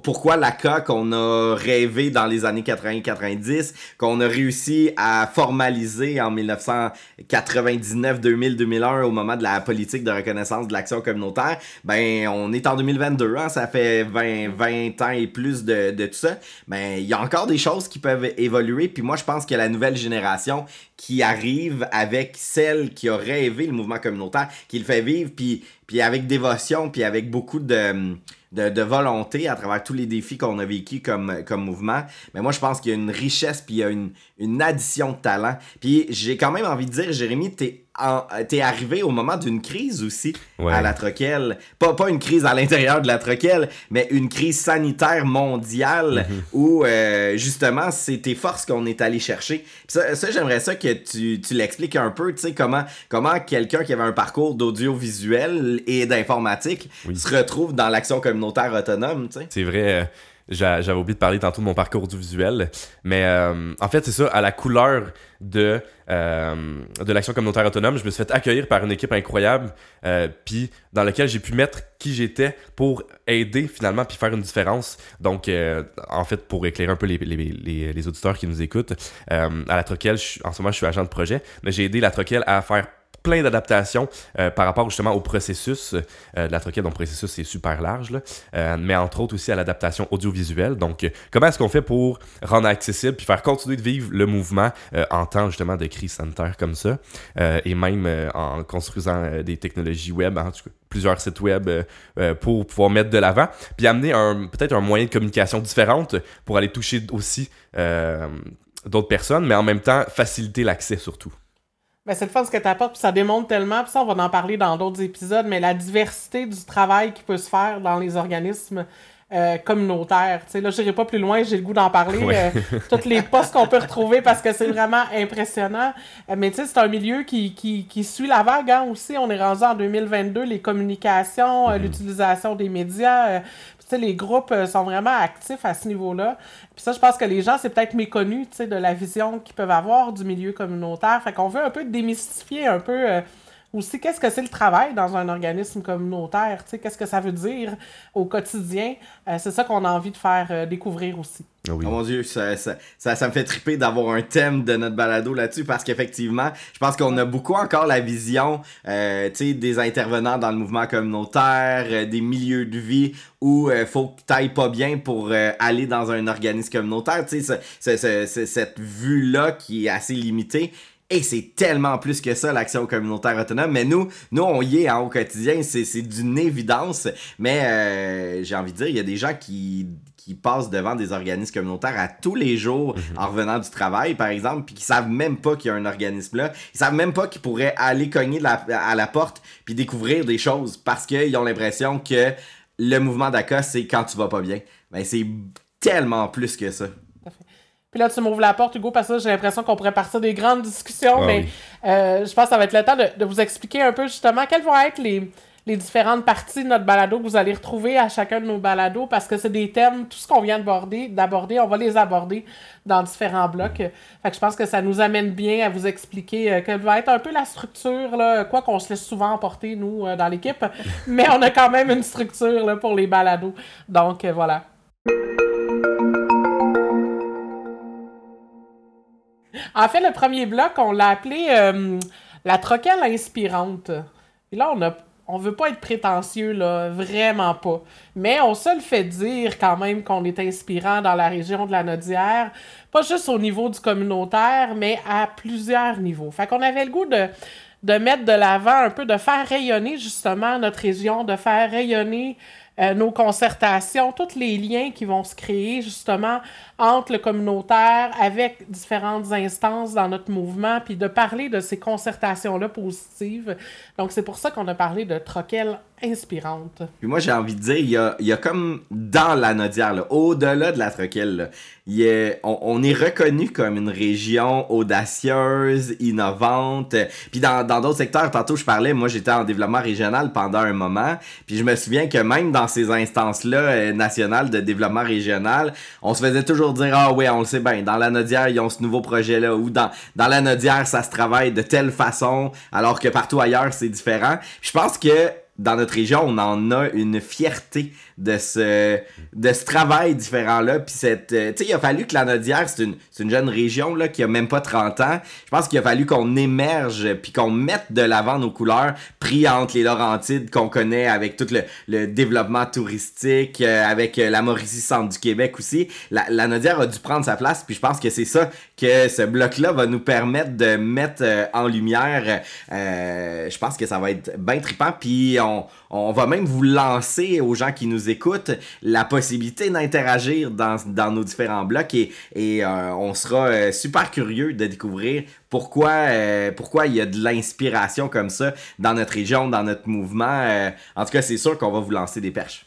pourquoi la qu'on a rêvé dans les années 80-90, qu'on a réussi à formaliser en 1999, 2000, 2001 au moment de la politique de reconnaissance de l'action communautaire, ben on est en 2022, hein, ça fait 20, 20 ans et plus de, de tout ça. Ben il y a encore des choses qui peuvent évoluer, puis moi je pense que la nouvelle génération qui arrive avec celle qui a rêvé le mouvement communautaire, qui le fait vivre, puis, puis avec dévotion, puis avec beaucoup de de, volonté à travers tous les défis qu'on a vécu comme, comme mouvement. Mais moi, je pense qu'il y a une richesse, puis il y a une, une addition de talent. Puis j'ai quand même envie de dire, Jérémy, t'es t'es arrivé au moment d'une crise aussi à la Troquelle. Pas, pas une crise à l'intérieur de la Troquelle, mais une crise sanitaire mondiale mhm. où euh, justement c'est tes forces qu'on est allé chercher. ça, ça j'aimerais ça que tu, tu l'expliques un peu, tu sais, comment, comment quelqu'un qui avait un parcours d'audiovisuel et d'informatique se retrouve dans l'action communautaire autonome. tu sais. C'est vrai. Euh, j'avais oublié de parler tantôt de mon parcours du visuel, mais euh, en fait, c'est ça, à la couleur de, euh, de l'action communautaire autonome, je me suis fait accueillir par une équipe incroyable, euh, puis dans laquelle j'ai pu mettre qui j'étais pour aider finalement, puis faire une différence. Donc, en fait, pour éclairer un peu les, les, les, les auditeurs qui nous écoutent, à la Troquelle, en ce moment, je suis agent de projet, mais j'ai aidé la Troquelle à faire plein d'adaptations euh, par rapport justement au processus euh, de la troquette. Donc, processus, c'est super large, là. Euh, mais entre autres aussi à l'adaptation audiovisuelle. Donc, comment est-ce qu'on fait pour rendre accessible puis faire continuer de vivre le mouvement en temps justement de crise sanitaire comme ça et même en construisant des technologies web, en tout cas plusieurs sites web pour pouvoir mettre de l'avant, puis amener un peut-être un moyen de communication différente pour aller toucher aussi d'autres personnes, mais en même temps faciliter l'accès surtout. Ben, c'est le fun ce que tu apportes, puis ça démontre tellement, puis ça, on va en parler dans d'autres épisodes, mais la diversité du travail qui peut se faire dans les organismes euh, communautaires. Tu sais, là, j'irai pas plus loin, j'ai le goût d'en parler. Euh, *laughs* toutes les postes qu'on peut retrouver parce que c'est vraiment impressionnant. Euh, mais tu sais, c'est un milieu qui, qui, qui, suit la vague hein, aussi. On est rendu en 2022, les communications, mm-hmm. l'utilisation des médias les groupes euh, sont vraiment actifs à ce niveau-là. Puis ça, je pense que les gens, c'est peut-être méconnu de la vision qu'ils peuvent avoir du milieu communautaire. Fait qu'on veut un peu démystifier un peu euh, aussi qu'est-ce que c'est le travail dans un organisme communautaire, qu'est-ce que ça veut dire au quotidien? Euh, c'est ça qu'on a envie de faire découvrir aussi. Ah oh mon dieu, ça, ça, ça, me fait triper d'avoir un thème de notre balado là-dessus parce qu'effectivement, je pense qu'on a beaucoup encore la vision euh, des intervenants dans le mouvement communautaire, euh, des milieux de vie où il euh, faut que t'ailles pas bien pour euh, aller dans un organisme communautaire. Tu sais, cette vue-là qui est assez limitée. Et c'est tellement plus que ça, l'action communautaire autonome. Mais nous, nous on y est hein, au quotidien, c'est d'une évidence. Mais j'ai envie de dire, il y a des gens qui qui passent devant des organismes communautaires à tous les jours mhm. en revenant du travail, par exemple, puis qui savent même pas qu'il y a un organisme là. Ils savent même pas qu'ils pourraient aller cogner à la porte puis découvrir des choses parce qu'ils ont l'impression que le mouvement d'ACA, c'est quand tu vas pas bien. Ben, c'est tellement plus que ça. Puis là, tu m'ouvres la porte, Hugo, parce que j'ai l'impression qu'on pourrait partir des grandes discussions, ah mais euh, je pense que ça va être le temps de, de vous expliquer un peu justement quels vont être les, les différentes parties de notre balado que vous allez retrouver à chacun de nos balados parce que c'est des thèmes, tout ce qu'on vient d'aborder, on va les aborder dans différents blocs. Fait que je pense que ça nous amène bien à vous expliquer euh, quelle va être un peu la structure, là, quoi qu'on se laisse souvent emporter, nous, euh, dans l'équipe, *laughs* mais on a quand même une structure là, pour les balados. Donc, voilà. En fait, le premier bloc, on l'a appelé la troquelle inspirante. Et là, on a on veut pas être prétentieux, là, vraiment pas. Mais on se le fait dire quand même qu'on est inspirant dans la région de la Nodière, pas juste au niveau du communautaire, mais à plusieurs niveaux. Fait qu'on avait le goût de, de mettre de l'avant un peu, de faire rayonner justement notre région, de faire rayonner euh, nos concertations, tous les liens qui vont se créer justement entre le communautaire avec différentes instances dans notre mouvement, puis de parler de ces concertations-là positives. Donc, c'est pour ça qu'on a parlé de troquel inspirante. Puis moi, j'ai envie de dire, il y a, il y a comme dans la Nodière, au-delà de la Troquelle, il on, est reconnu comme une région audacieuse, innovante. Puis dans d'autres secteurs, tantôt je parlais, moi j'étais en développement régional pendant un moment. Puis je me souviens que même dans ces instances-là euh, nationales de développement régional, on se faisait toujours dire, ah ouais, on le sait bien, dans la Nodière, ils ont ce nouveau projet-là. Ou dans, dans la Nodière, ça se travaille de telle façon, alors que partout ailleurs, c'est différent. je pense que dans notre région, on en a une fierté de ce, de ce travail différent-là. Puis cette, tu sais, il a fallu que la Nodière, c'est une, une jeune région là, qui a même pas 30 ans. Je pense qu'il a fallu qu'on émerge puis qu'on mette de l'avant nos couleurs pris entre les Laurentides qu'on connaît avec tout le, le développement touristique, avec la Mauricie centre du Québec aussi. La, la Nodière a dû prendre sa place. Puis je pense que c'est ça que ce bloc-là va nous permettre de mettre en lumière. je pense que ça va être bien trippant. Puis on, on va même vous lancer aux gens qui nous écoutent la possibilité d'interagir dans, nos différents blocs et, euh, on sera euh, super curieux de découvrir pourquoi, euh, pourquoi il y a de l'inspiration comme ça dans notre région, dans notre mouvement. en tout cas, c'est sûr qu'on va vous lancer des perches.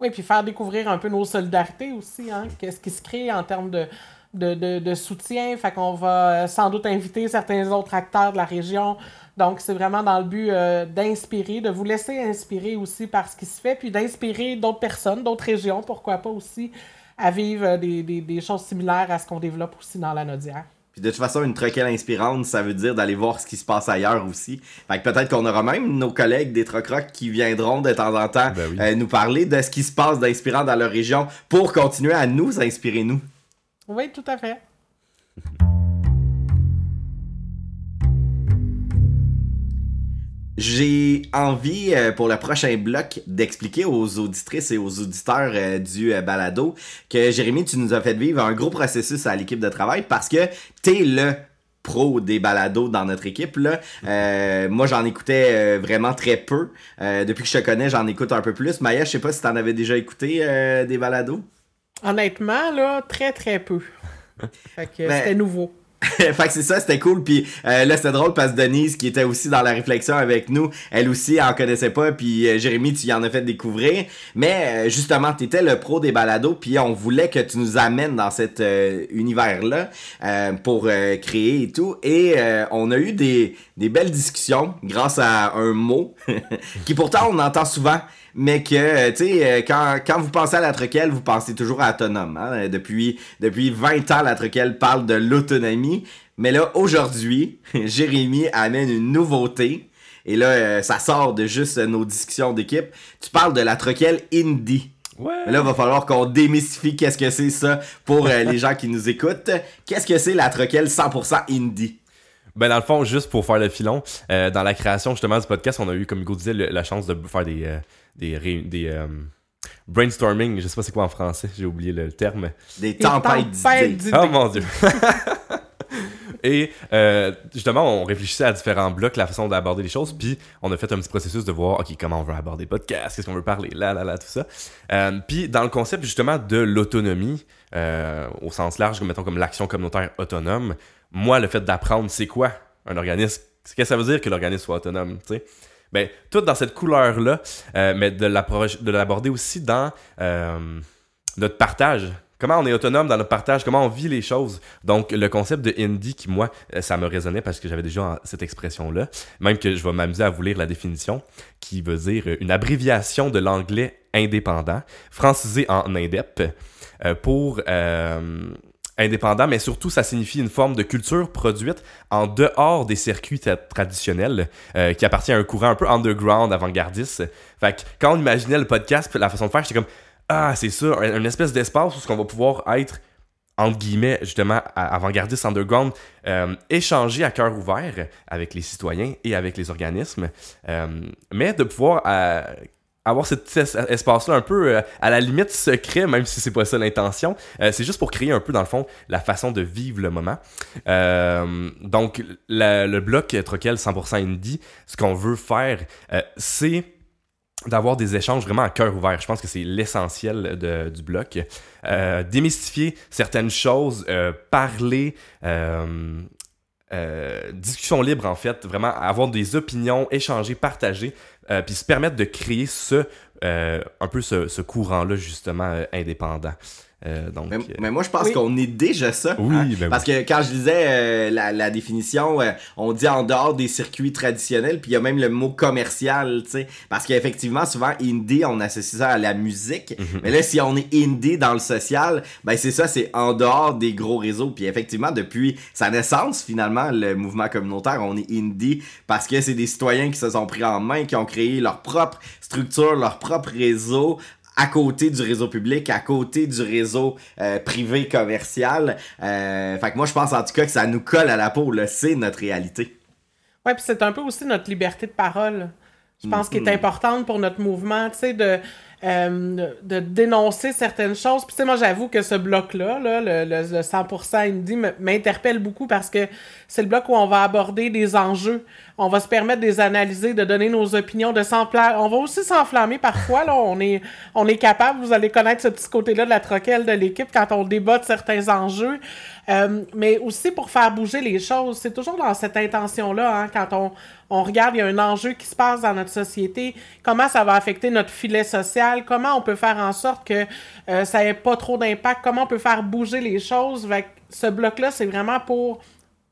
Oui, puis faire découvrir un peu nos solidarités aussi, hein? qu'est-ce qui se crée en termes de, de soutien? Fait qu'on va sans doute inviter certains autres acteurs de la région donc, c'est vraiment dans le but euh, d'inspirer, de vous laisser inspirer aussi par ce qui se fait, puis d'inspirer d'autres personnes, d'autres régions, pourquoi pas aussi, à vivre euh, des, des, des choses similaires à ce qu'on développe aussi dans la Nodière. Puis de toute façon, une troquelle inspirante, ça veut dire d'aller voir ce qui se passe ailleurs aussi. Fait que peut-être qu'on aura même nos collègues des troc qui viendront de temps en temps ben euh, nous parler de ce qui se passe d'inspirant dans leur région pour continuer à nous inspirer, nous. Oui, tout à fait. J'ai envie euh, pour le prochain bloc d'expliquer aux auditrices et aux auditeurs euh, du euh, balado que Jérémy, tu nous as fait vivre un gros processus à l'équipe de travail parce que t'es le pro des balados dans notre équipe là. moi j'en écoutais vraiment très peu. depuis que je te connais, j'en écoute un peu plus. Maya, je sais pas si t'en avais déjà écouté des balados. Honnêtement là, très très peu. *laughs* fait que ben, c'était nouveau. *laughs* fait que c'est ça, c'était cool. Puis euh, là, c'était drôle parce que Denise, qui était aussi dans la réflexion avec nous, elle aussi, elle en connaissait pas. Puis euh, Jérémy, tu y en as fait découvrir. Mais euh, justement, tu étais le pro des balados. Puis on voulait que tu nous amènes dans cet univers-là pour créer et tout. Et on a eu des, des belles discussions grâce à un mot *laughs* qui pourtant on entend souvent mais que, euh, tu sais, euh, quand, quand vous pensez à la troquelle, vous pensez toujours à autonome. Hein? Depuis, depuis 20 ans, la troquelle parle de l'autonomie. Mais là, aujourd'hui, *laughs* Jérémy amène une nouveauté. Et là, euh, ça sort de juste nos discussions d'équipe. Tu parles de la troquelle indie. Ouais. Mais là, il va falloir qu'on démystifie qu'est-ce que c'est ça pour les gens qui nous écoutent. Qu'est-ce que c'est la troquelle 100% indie? Ben dans le fond, juste pour faire le filon, dans la création justement du podcast, on a eu, comme Hugo disait, la chance de faire des, des, des euh, brainstorming, je sais pas c'est quoi en français, j'ai oublié le terme. Des tempêtes d'idées. Oh mon dieu. *laughs* Et euh, justement, on réfléchissait à différents blocs, la façon d'aborder les choses, puis on a fait un petit processus de voir, OK, comment on veut aborder le podcast, qu'est-ce qu'on veut parler, là, là, là, tout ça. Euh, puis dans le concept justement de l'autonomie, au sens large, mettons comme l'action communautaire autonome, moi, le fait d'apprendre c'est quoi un organisme, qu'est-ce que ça veut dire que l'organisme soit autonome, tu sais? Ben, tout dans cette couleur-là, euh, mais de l'aborder aussi dans euh, notre partage. Comment on est autonome dans notre partage, comment on vit les choses. Donc, le concept de indie, qui, moi, euh, ça me résonnait parce que j'avais déjà cette expression-là, même que je vais m'amuser à vous lire la définition, qui veut dire une abréviation de l'anglais indépendant, francisé en indep, pour indépendant, mais surtout ça signifie une forme de culture produite en dehors des circuits traditionnels, euh, qui appartient à un courant un peu underground, avant-gardiste. Fait que quand on imaginait le podcast, la façon de faire, j'étais comme ah c'est ça, une espèce d'espace où ce qu'on va pouvoir être entre guillemets, justement, avant-gardiste underground, euh, échanger à cœur ouvert avec les citoyens et avec les organismes, euh, mais de pouvoir avoir cet espace-là un peu euh, à la limite secret, même si c'est pas ça l'intention. Euh, c'est juste pour créer un peu, dans le fond, la façon de vivre le moment. Euh, donc, le bloc Troquel 100% Indie, ce qu'on veut faire, c'est d'avoir des échanges vraiment à cœur ouvert. Je pense que c'est l'essentiel du bloc. démystifier certaines choses, parler... discussion libre en fait, vraiment avoir des opinions, échanger, partager, euh, puis se permettre de créer ce, euh, un peu ce, ce courant-là, justement, euh, indépendant. Euh, donc, mais, mais, moi, je pense qu'on est déjà ça. Oui, hein. ben Parce que quand je disais la, la, définition, on dit en dehors des circuits traditionnels, puis il y a même le mot commercial, tu sais. Parce qu'effectivement, souvent, indie, on associe ça à la musique. Mhm. Mais là, si on est indie dans le social, ben c'est ça, c'est en dehors des gros réseaux. Puis effectivement, depuis sa naissance, finalement, le mouvement communautaire, on est indie parce que c'est des citoyens qui se sont pris en main, qui ont créé leur propre structure, leur propre réseau à côté du réseau public, à côté du réseau euh, privé commercial. Euh, fait que moi, je pense en tout cas que ça nous colle à la peau. C'est notre réalité. Oui, puis c'est un peu aussi notre liberté de parole. Je pense qu'il est mm-hmm. importante pour notre mouvement, tu sais, de, euh, de dénoncer certaines choses. Puis, tu sais, moi, j'avoue que ce bloc-là, là, le, le, 100% indie, m'interpelle beaucoup parce que c'est le bloc où on va aborder des enjeux. On va se permettre de les analyser, de donner nos opinions, de s'enflammer. On va aussi s'enflammer parfois, là. On est, on est capable, vous allez connaître ce petit côté-là de la troquelle de l'équipe quand on débat de certains enjeux. Euh, mais aussi pour faire bouger les choses. C'est toujours dans cette intention-là, hein, quand on, on regarde, il y a un enjeu qui se passe dans notre société, comment ça va affecter notre filet social, comment on peut faire en sorte que euh, ça n'ait pas trop d'impact, comment on peut faire bouger les choses. ce bloc-là, c'est vraiment pour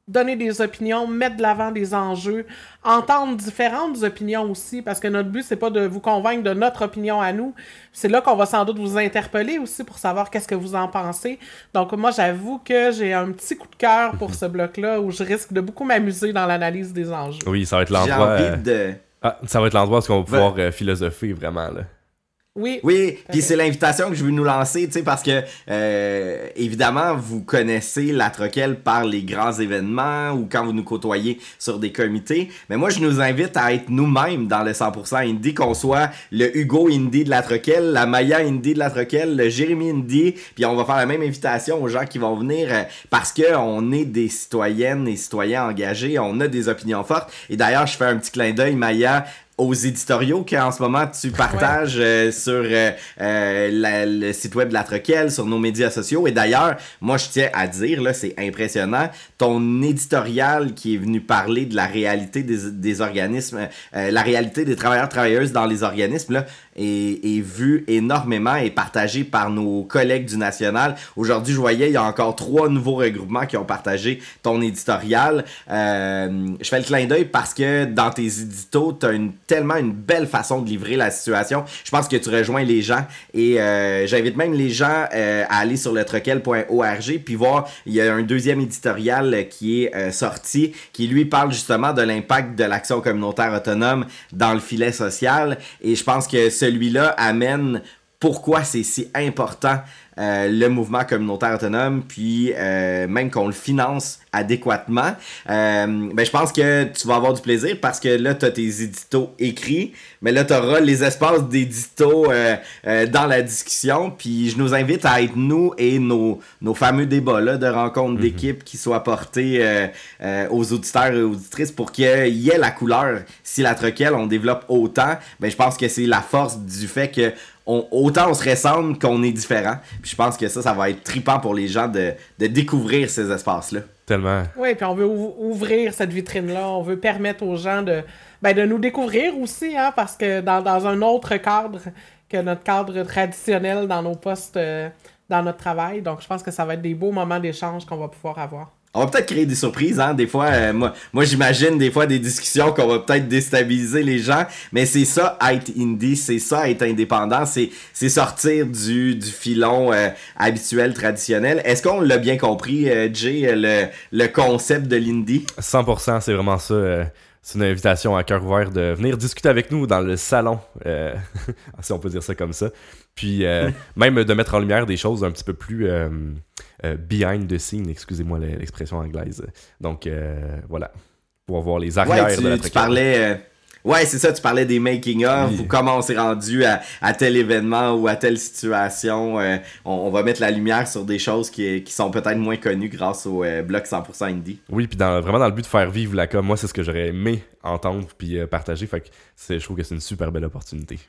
donner des opinions, mettre de l'avant des enjeux, entendre différentes opinions aussi, parce que notre but, c'est pas de vous convaincre de notre opinion à nous. C'est là qu'on va sans doute vous interpeller aussi pour savoir qu'est-ce que vous en pensez. Donc, moi, j'avoue que j'ai un petit coup de cœur pour ce bloc-là où je risque de beaucoup m'amuser dans l'analyse des enjeux. Oui, ça va être l'endroit. Euh, de... Ah, ça va être l'endroit où on va pouvoir euh, philosopher vraiment, là. Oui. Oui, puis c'est l'invitation que je veux nous lancer, tu sais, parce que euh, évidemment, vous connaissez la Troquelle par les grands événements ou quand vous nous côtoyez sur des comités. Mais moi, je nous invite à être nous-mêmes dans le 100% Indie, qu'on soit le Hugo Indie de la Troquelle, la Maya Indie de la Troquelle, le Jérémy Indie, puis on va faire la même invitation aux gens qui vont venir euh, parce que on est des citoyennes et citoyens engagés, on a des opinions fortes. Et d'ailleurs, je fais un petit clin d'œil, Maya, aux éditoriaux qu'en ce moment tu partages euh, sur euh, euh, le site web de la Troquelle, sur nos médias sociaux. Et d'ailleurs, moi je tiens à dire, là, c'est impressionnant, ton éditorial qui est venu parler de la réalité des, des organismes, la réalité des travailleurs travailleuses dans les organismes, là, est, vu énormément et partagé par nos collègues du national. Aujourd'hui, je voyais, il y a encore trois nouveaux regroupements qui ont partagé ton éditorial. Euh, je fais le clin d'œil parce que dans tes éditos, tu as une, tellement une belle façon de livrer la situation. Je pense que tu rejoins les gens et euh, j'invite même les gens euh, à aller sur le troquel.org puis voir, il y a un deuxième éditorial qui est sorti qui lui parle justement de l'impact de l'action communautaire autonome dans le filet social et je pense que celui-là amène pourquoi c'est si important euh, le mouvement communautaire autonome, puis euh, même qu'on le finance adéquatement, euh, ben, je pense que tu vas avoir du plaisir parce que là, tu as tes éditos écrits, mais là, tu auras les espaces d'éditos dans la discussion, puis je nous invite à être nous et nos, nos fameux débats là, de rencontres mhm. d'équipe qui soient portés aux auditeurs et auditrices pour qu'il y ait la couleur. Si la troquelle, on développe autant, ben, je pense que c'est la force du fait que autant on se ressemble qu'on est différent. Puis je pense que ça, ça va être tripant pour les gens de, découvrir ces espaces-là. Tellement. Oui, puis on veut ouvrir cette vitrine-là. On veut permettre aux gens de, ben, de nous découvrir aussi, hein, parce que dans, un autre cadre que notre cadre traditionnel dans nos postes, euh, dans notre travail. Donc, je pense que ça va être des beaux moments d'échange qu'on va pouvoir avoir. On va peut-être créer des surprises, hein. Des fois, euh, moi, moi j'imagine des fois des discussions qu'on va peut-être déstabiliser les gens, mais c'est ça être indie, c'est ça être indépendant, c'est c'est sortir du du filon euh, habituel traditionnel. Est-ce qu'on l'a bien compris, euh, Jay, le le concept de l'indie? 100%, c'est vraiment ça c'est une invitation à cœur ouvert de venir discuter avec nous dans le salon, *laughs* si on peut dire ça comme ça. Puis euh, *laughs* même de mettre en lumière des choses un petit peu plus euh, behind the scene, excusez-moi l'expression anglaise. Donc voilà, pour voir les arrières de la tu parlais Ouais, c'est ça, tu parlais des making-of, ou comment on s'est rendu à, tel événement ou à telle situation. Euh, on, va mettre la lumière sur des choses qui, qui sont peut-être moins connues grâce au euh, blog 100% indie. Oui, puis dans, vraiment dans le but de faire vivre la com, moi, c'est ce que j'aurais aimé entendre puis euh, partager. Fait que je trouve que c'est une super belle opportunité.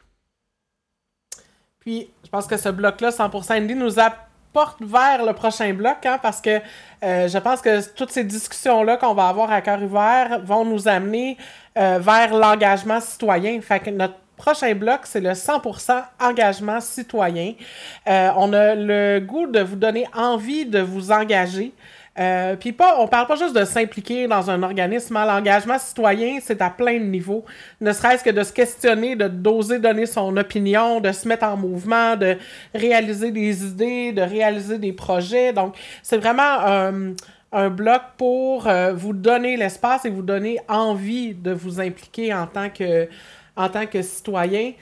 Puis, je pense que ce bloc-là, 100% indie, nous a porte vers le prochain bloc, hein, parce que euh, je pense que toutes ces discussions-là qu'on va avoir à cœur ouvert vont nous amener euh, vers l'engagement citoyen. Fait que notre prochain bloc, c'est le 100% engagement citoyen. Euh, on a le goût de vous donner envie de vous engager. Euh, Puis pas, on parle pas juste de s'impliquer dans un organisme. Hein. L'engagement citoyen, c'est à plein de niveaux. Ne serait-ce que de se questionner, de d'oser donner son opinion, de se mettre en mouvement, de réaliser des idées, de réaliser des projets. Donc, c'est vraiment un, un bloc pour euh, vous donner l'espace et vous donner envie de vous impliquer en tant que, en tant que citoyen.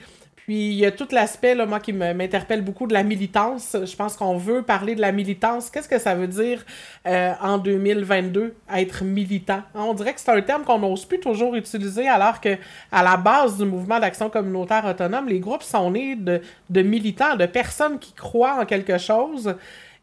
Puis il y a tout l'aspect, moi, qui m'interpelle beaucoup de la militance. Je pense qu'on veut parler de la militance. Qu'est-ce que ça veut dire euh, en 2022, être militant? On dirait que c'est un terme qu'on n'ose plus toujours utiliser, alors que à la base du mouvement d'action communautaire autonome, les groupes sont nés de militants, de personnes qui croient en quelque chose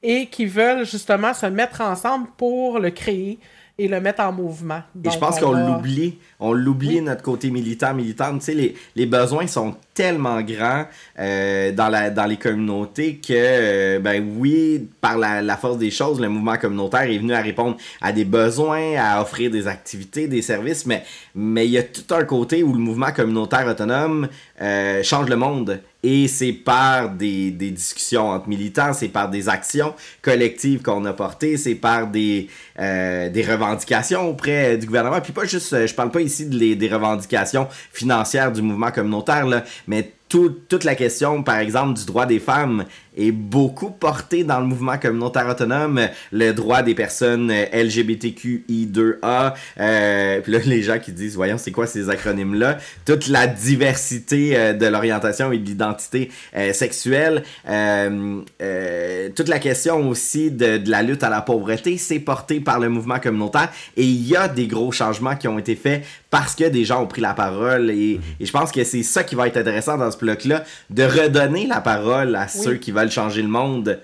et qui veulent justement se mettre ensemble pour le créer et le mettre en mouvement. et je pense qu'on l'oublie. On l'oublie, notre côté militant, militant. Tu sais, les, les besoins sont tellement grands euh, dans, la, dans les communautés que, euh, ben oui, par la, la, force des choses, le mouvement communautaire est venu à répondre à des besoins, à offrir des activités, des services, mais mais il y a tout un côté où le mouvement communautaire autonome euh, change le monde. Et c'est par des, discussions entre militants, c'est par des actions collectives qu'on a portées, c'est par des, euh, revendications auprès du gouvernement. Puis pas juste, je parle pas ici de des revendications financières du mouvement communautaire, là, mais toute la question, par exemple, du droit des femmes est beaucoup portée dans le mouvement communautaire autonome. Le droit des personnes LGBTQI2A. Euh, puis là, les gens qui disent, voyons, c'est quoi ces acronymes-là? Toute la diversité euh, de l'orientation et de l'identité euh, sexuelle. Euh, euh, toute la question aussi de, de, la lutte à la pauvreté, c'est porté par le mouvement communautaire. Et il y a des gros changements qui ont été faits parce que des gens ont pris la parole. Et, et je pense que c'est ça qui va être intéressant dans ce bloc-là, de redonner la parole à oui. ceux qui veulent changer le monde.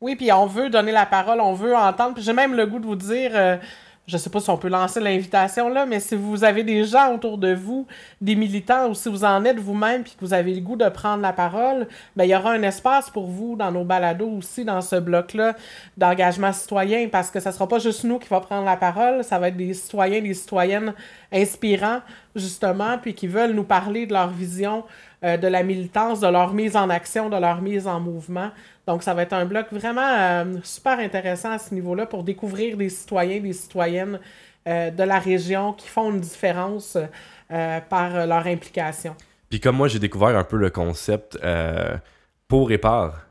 Oui, puis on veut donner la parole, on veut entendre. Puis j'ai même le goût de vous dire, euh, je sais pas si on peut lancer l'invitation là, mais si vous avez des gens autour de vous, des militants, ou si vous en êtes vous-même, puis que vous avez le goût de prendre la parole, ben il y aura un espace pour vous dans nos balados aussi, dans ce bloc-là d'engagement citoyen, parce que ça sera pas juste nous qui va prendre la parole, ça va être des citoyens, des citoyennes inspirants, justement, puis qui veulent nous parler de leur vision euh, de la militance, de leur mise en action, de leur mise en mouvement. Donc, ça va être un bloc vraiment euh, super intéressant à ce niveau-là pour découvrir des citoyens, des citoyennes euh, de la région qui font une différence par leur implication. Puis comme moi, j'ai découvert un peu le concept pour et par.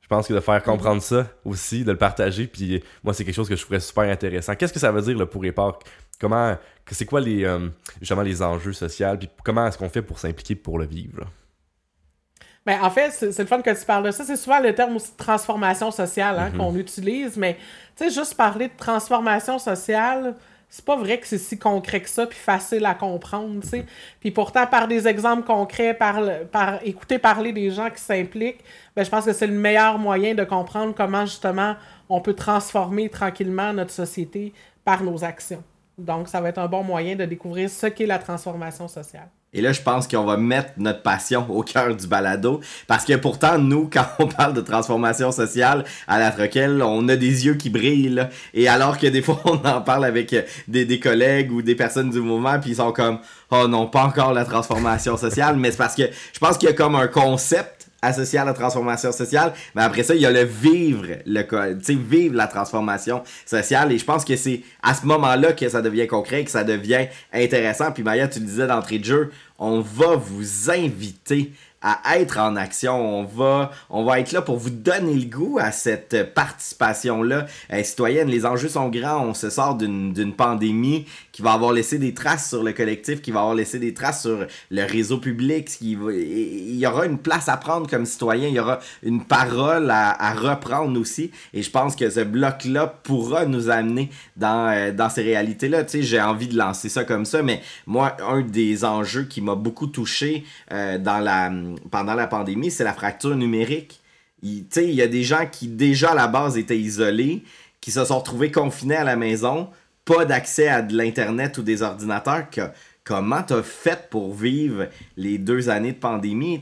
Je pense que de faire comprendre ça aussi, de le partager, puis moi, c'est quelque chose que je trouverais super intéressant. Qu'est-ce que ça veut dire, le pour et par? Comment, c'est quoi les, euh, justement les enjeux sociaux, puis comment est-ce qu'on fait pour s'impliquer pour le vivre? Là? Ben, en fait, c'est le fun que tu parles de ça. C'est souvent le terme aussi de transformation sociale hein, mm -hmm. qu'on utilise, mais tu sais, juste parler de transformation sociale, c'est pas vrai que c'est si concret que ça, puis facile à comprendre, tu sais. Mm -hmm. Puis pourtant, par des exemples concrets, par, par écouter parler des gens qui s'impliquent, ben, je pense que c'est le meilleur moyen de comprendre comment, justement, on peut transformer tranquillement notre société par nos actions. Donc, ça va être un bon moyen de découvrir ce qu'est la transformation sociale. Et là, je pense qu'on va mettre notre passion au cœur du balado. Parce que pourtant, nous, *laughs* quand on parle de transformation sociale à la troquelle, on a des yeux qui brillent. Et alors que des *laughs* fois, on en parle avec des, des collègues ou des personnes du mouvement, puis ils sont comme « Oh non, pas encore la transformation sociale. » Mais c'est parce que je pense qu'il y a comme un concept associé à la transformation sociale, mais après ça, il y a le vivre, le tu sais, vivre la transformation sociale, et je pense que c'est à ce moment-là que ça devient concret, que ça devient intéressant, puis Maya, tu le disais d'entrée de jeu, on va vous inviter à être en action. On va, on va être là pour vous donner le goût à cette participation-là euh, citoyenne. Les enjeux sont grands. On se sort d'une pandémie qui va avoir laissé des traces sur le collectif, qui va avoir laissé des traces sur le réseau public. Il y aura une place à prendre comme citoyen. Il y aura une parole à, à reprendre aussi. Et je pense que ce bloc-là pourra nous amener dans, euh, dans ces réalités-là. Tu sais, j'ai envie de lancer ça comme ça, mais moi, un des enjeux qui m'a beaucoup touché euh, dans la pendant la pandémie, c'est la fracture numérique. Il, il y a des gens qui déjà à la base étaient isolés, qui se sont retrouvés confinés à la maison, pas d'accès à de l'internet ou des ordinateurs. Que, comment t'as fait pour vivre les deux années de pandémie?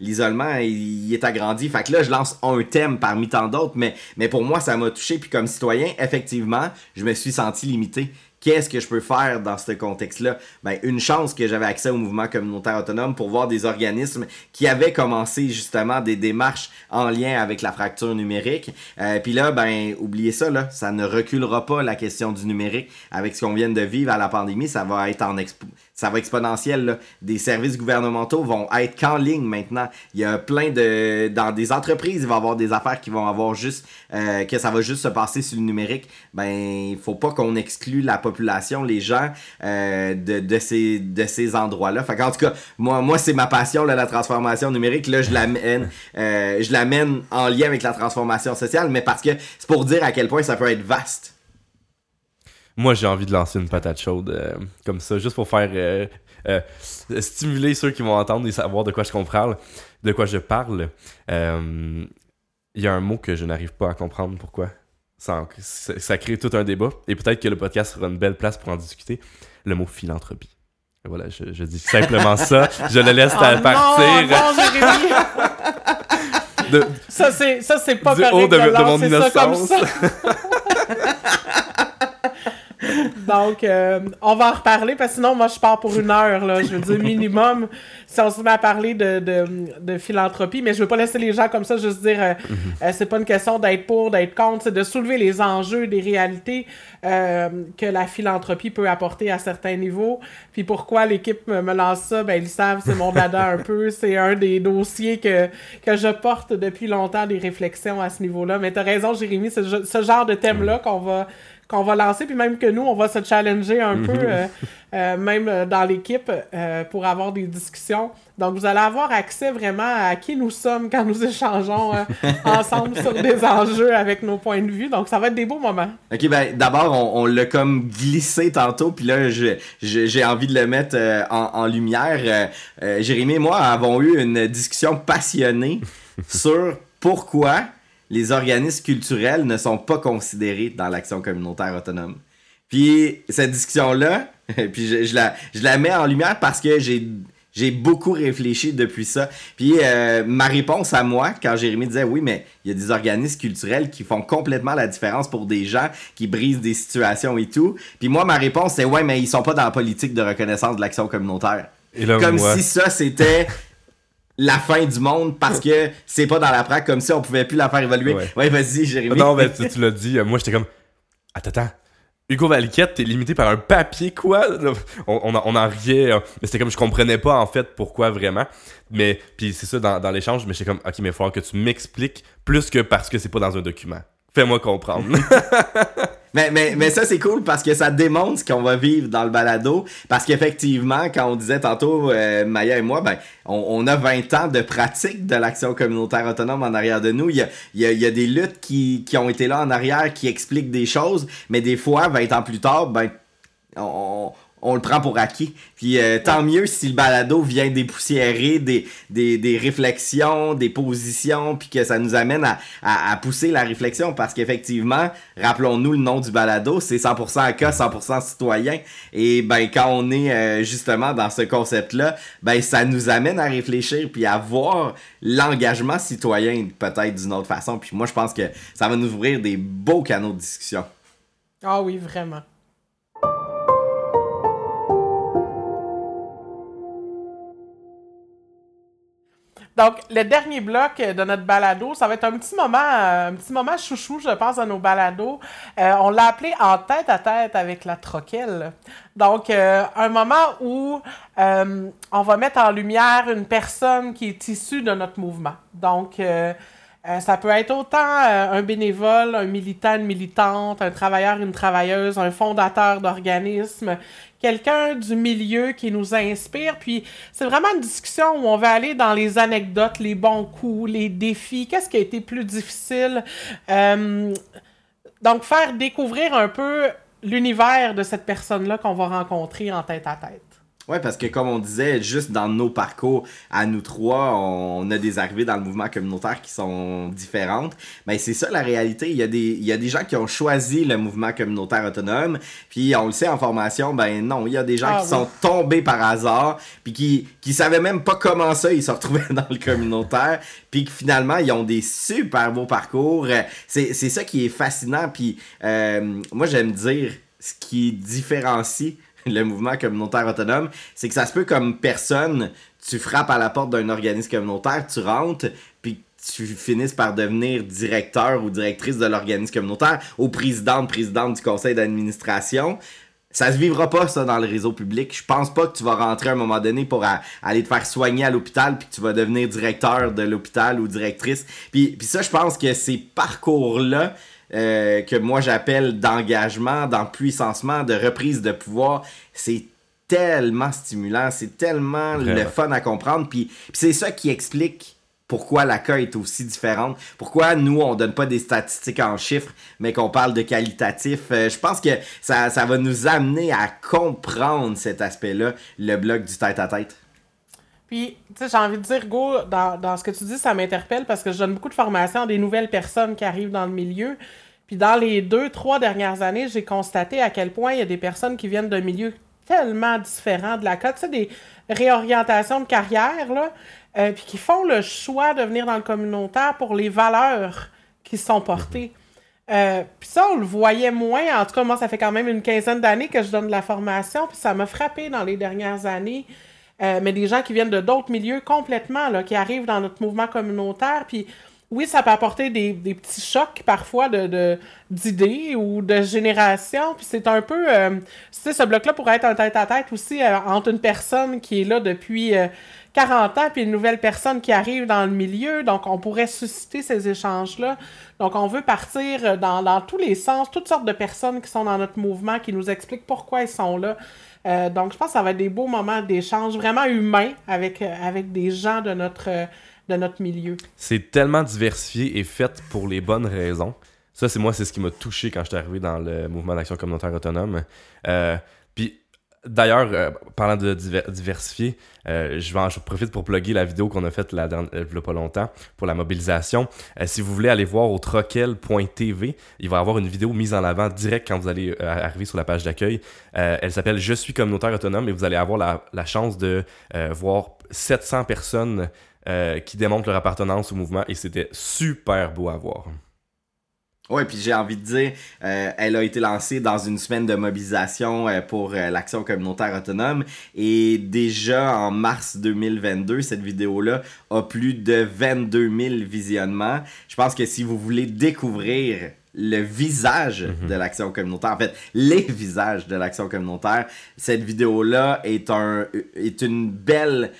L'isolement, il, il, est agrandi. Fait que là, je lance un thème parmi tant d'autres, mais, mais pour moi, ça m'a touché. Puis comme citoyen, effectivement, je me suis senti limité qu'est-ce que je peux faire dans ce contexte-là? Ben, une chance que j'avais accès au mouvement communautaire autonome pour voir des organismes qui avaient commencé justement des démarches en lien avec la fracture numérique. Euh, Puis là, ben, oubliez ça, ça ne reculera pas la question du numérique avec ce qu'on vient de vivre à la pandémie. Ça va être en expo ça va exponentiel. Là. Des services gouvernementaux vont être qu'en ligne maintenant. Il y a plein de... Dans des entreprises, il va y avoir des affaires qui vont avoir juste... Euh, que ça va juste se passer sur le numérique. Ben, il faut pas qu'on exclue la population, les gens, euh, de, de, ces, de ces endroits-là. Fait en tout cas, moi, moi c'est ma passion, là, la transformation numérique. Là, je l'amène, euh, je l'amène en lien avec la transformation sociale, mais parce que c'est pour dire à quel point ça peut être vaste. Moi, j'ai envie de lancer une patate chaude euh, comme ça, juste pour faire euh, euh, stimuler ceux qui vont entendre et savoir de quoi je comprends, de quoi je parle. Il y a un mot que je n'arrive pas à comprendre pourquoi. Ça, ça, crée tout un débat et peut-être que le podcast sera une belle place pour en discuter. Le mot philanthropie. Voilà, je, dis simplement *laughs* ça. Je le laisse oh partir. Non, *laughs* ça, c'est, ça, c'est pas correct de, de, de mon innocence. *laughs* Donc, euh, on va en reparler parce que sinon, moi, je pars pour une heure. Là. Je veux dire, minimum, *laughs* si on se met à parler de, de, de, philanthropie. Mais je veux pas laisser les gens comme ça juste dire euh, mhm. euh, c'est pas une question d'être pour, d'être contre. C'est de soulever les enjeux, des réalités que la philanthropie peut apporter à certains niveaux. Puis pourquoi l'équipe me, lance ça, ben, ils savent, c'est mon dada un peu. C'est un des dossiers que, que je porte depuis longtemps, des réflexions à ce niveau-là. Mais tu as raison, Jérémy, c'est ce genre de thème-là mhm. qu'on va qu'on va lancer, puis même que nous, on va se challenger un peu, mhm. euh, euh, même euh, dans l'équipe, pour avoir des discussions. Donc, vous allez avoir accès vraiment à qui nous sommes quand nous échangeons *laughs* ensemble sur des enjeux avec nos points de vue. Donc, ça va être des beaux moments. OK, ben d'abord, on, l'a comme glissé tantôt, puis là, j'ai envie de le mettre en, en, lumière. Jérémy et moi avons eu une discussion passionnée *laughs* sur pourquoi les organismes culturels ne sont pas considérés dans l'action communautaire autonome. Puis cette discussion-là, *laughs* puis je, la, je la mets en lumière parce que j'ai j'ai beaucoup réfléchi depuis ça. Puis euh, ma réponse à moi, quand Jérémy disait oui, mais il y a des organismes culturels qui font complètement la différence pour des gens qui brisent des situations et tout. Puis moi, ma réponse, c'est ouais, mais ils sont pas dans la politique de reconnaissance de l'action communautaire. Comme si ça, c'était *laughs* la fin du monde parce que c'est pas dans la pratique comme si on pouvait plus la faire évoluer. Ouais, vas-y, Jérémy. Non, ben, tu, l'as dit. Moi, j'étais comme. Attends, attends. Hugo Valiquette, t'es limité par un papier, quoi? On, on, on en riait. Hein. Mais c'était comme, je comprenais pas, en fait, pourquoi vraiment. Mais, puis c'est ça, dans, dans l'échange, mais j'étais comme, ok, mais il faut que tu m'expliques plus que parce que c'est pas dans un document. Fais-moi comprendre. *laughs* Mais, mais, mais ça, c'est cool parce que ça démontre ce qu'on va vivre dans le balado. Parce qu'effectivement, quand on disait tantôt, euh, Maya et moi, ben, on, a 20 ans de pratique de l'action communautaire autonome en arrière de nous. Il y a, il y a, des luttes qui, qui ont été là en arrière, qui expliquent des choses, mais des fois, 20 ans plus tard, ben, on, on le prend pour acquis. Puis euh, tant mieux si le balado vient dépoussiérer des, des, des réflexions, des positions, puis que ça nous amène à, à, pousser la réflexion. Parce qu'effectivement, rappelons-nous le nom du balado, c'est 100% à cas, 100% citoyen. Et ben quand on est euh, justement dans ce concept-là, ben ça nous amène à réfléchir puis à voir l'engagement citoyen peut-être d'une autre façon. Puis moi, je pense que ça va nous ouvrir des beaux canaux de discussion. Ah oui, vraiment. Donc, le dernier bloc de notre balado, ça va être un petit moment, un petit moment chouchou, je pense, dans nos balados. Euh, on l'a appelé en tête à tête avec la troquelle. Donc, euh, un moment où euh, on va mettre en lumière une personne qui est issue de notre mouvement. Donc, ça peut être autant un bénévole, un militant, une militante, un travailleur, une travailleuse, un fondateur d'organisme quelqu'un du milieu qui nous inspire. Puis c'est vraiment une discussion où on va aller dans les anecdotes, les bons coups, les défis, qu'est-ce qui a été plus difficile? Euh, donc faire découvrir un peu l'univers de cette personne-là qu'on va rencontrer en tête à tête. Ouais, parce que comme on disait, juste dans nos parcours à nous trois, on a des arrivées dans le mouvement communautaire qui sont différentes. Mais ben, c'est ça la réalité. Il y, a des, il y a des gens qui ont choisi le mouvement communautaire autonome. Puis on le sait en formation, ben non, il y a des gens ah qui sont tombés par hasard. Puis qui, qui savaient même pas comment ça ils se retrouvaient *laughs* dans le communautaire. Puis que finalement, ils ont des super beaux parcours. C'est, c'est ça qui est fascinant. Puis euh, moi, j'aime dire ce qui différencie *laughs* le mouvement communautaire autonome, c'est que ça se peut comme personne, tu frappes à la porte d'un organisme communautaire, tu rentres, puis tu finisses par devenir directeur ou directrice de l'organisme communautaire, ou présidente, présidente du conseil d'administration. ça se vivra pas ça dans le réseau public. Je pense pas que tu vas rentrer à un moment donné pour aller te faire soigner à l'hôpital puis que tu vas devenir directeur de l'hôpital ou directrice. Puis, puis ça, je pense que ces parcours-là euh, que moi j'appelle d'engagement, d'empuissancement, de reprise de pouvoir, c'est tellement stimulant, c'est tellement le fun à comprendre. Puis, puis c'est ça qui explique pourquoi la cas est aussi différente, pourquoi nous, on donne pas des statistiques en chiffres, mais qu'on parle de qualitatif. Euh, je pense que ça, ça va nous amener à comprendre cet aspect-là, le bloc du tête-à-tête. Puis, tu sais, j'ai envie de dire, Go, dans, ce que tu dis, ça m'interpelle parce que je donne beaucoup de formations à des nouvelles personnes qui arrivent dans le milieu. Puis, dans les deux, trois dernières années, j'ai constaté à quel point il y a des personnes qui viennent d'un milieu tellement différent de la côte. Tu sais, des réorientations de carrière, là. Euh, puis qui font le choix de venir dans le communautaire pour les valeurs qui sont portées. Euh, puis ça, on le voyait moins. En tout cas, moi, ça fait quand même une quinzaine d'années que je donne de la formation, puis ça m'a frappé dans les dernières années. Euh, mais des gens qui viennent de d'autres milieux complètement, là, qui arrivent dans notre mouvement communautaire, puis oui, ça peut apporter des, des petits chocs parfois de, d'idées ou de génération. Puis c'est un peu. Euh, tu sais, ce bloc-là pourrait être un tête-à-tête aussi entre une personne qui est là depuis 40 ans, puis une nouvelle personne qui arrive dans le milieu. Donc, on pourrait susciter ces échanges-là. Donc, on veut partir dans, tous les sens, toutes sortes de personnes qui sont dans notre mouvement, qui nous expliquent pourquoi ils sont là. Euh, donc, je pense que ça va être des beaux moments d'échange vraiment humains avec, avec des gens de notre, milieu. C'est tellement diversifié et fait pour les bonnes raisons. Ça, c'est moi, c'est ce qui m'a touché quand je suis arrivé dans le mouvement d'action communautaire autonome. Euh, D'ailleurs, euh, parlant de diversifier, euh, je, vais je profite pour plugger la vidéo qu'on a faite dernière, il pas longtemps pour la mobilisation. Euh, si vous voulez aller voir au troquel.tv, il va y avoir une vidéo mise en avant direct quand vous allez arriver sur la page d'accueil. elle s'appelle Je suis communautaire autonome et vous allez avoir la, la chance de voir 700 personnes qui démontrent leur appartenance au mouvement et c'était super beau à voir. Oui, puis j'ai envie de dire, euh, elle a été lancée dans une semaine de mobilisation euh, pour euh, l'action communautaire autonome et déjà en mars 2022, cette vidéo-là a plus de 22 000 visionnements. Je pense que si vous voulez découvrir le visage mhm. de l'action communautaire, en fait, les visages de l'action communautaire, cette vidéo-là est, un, est une belle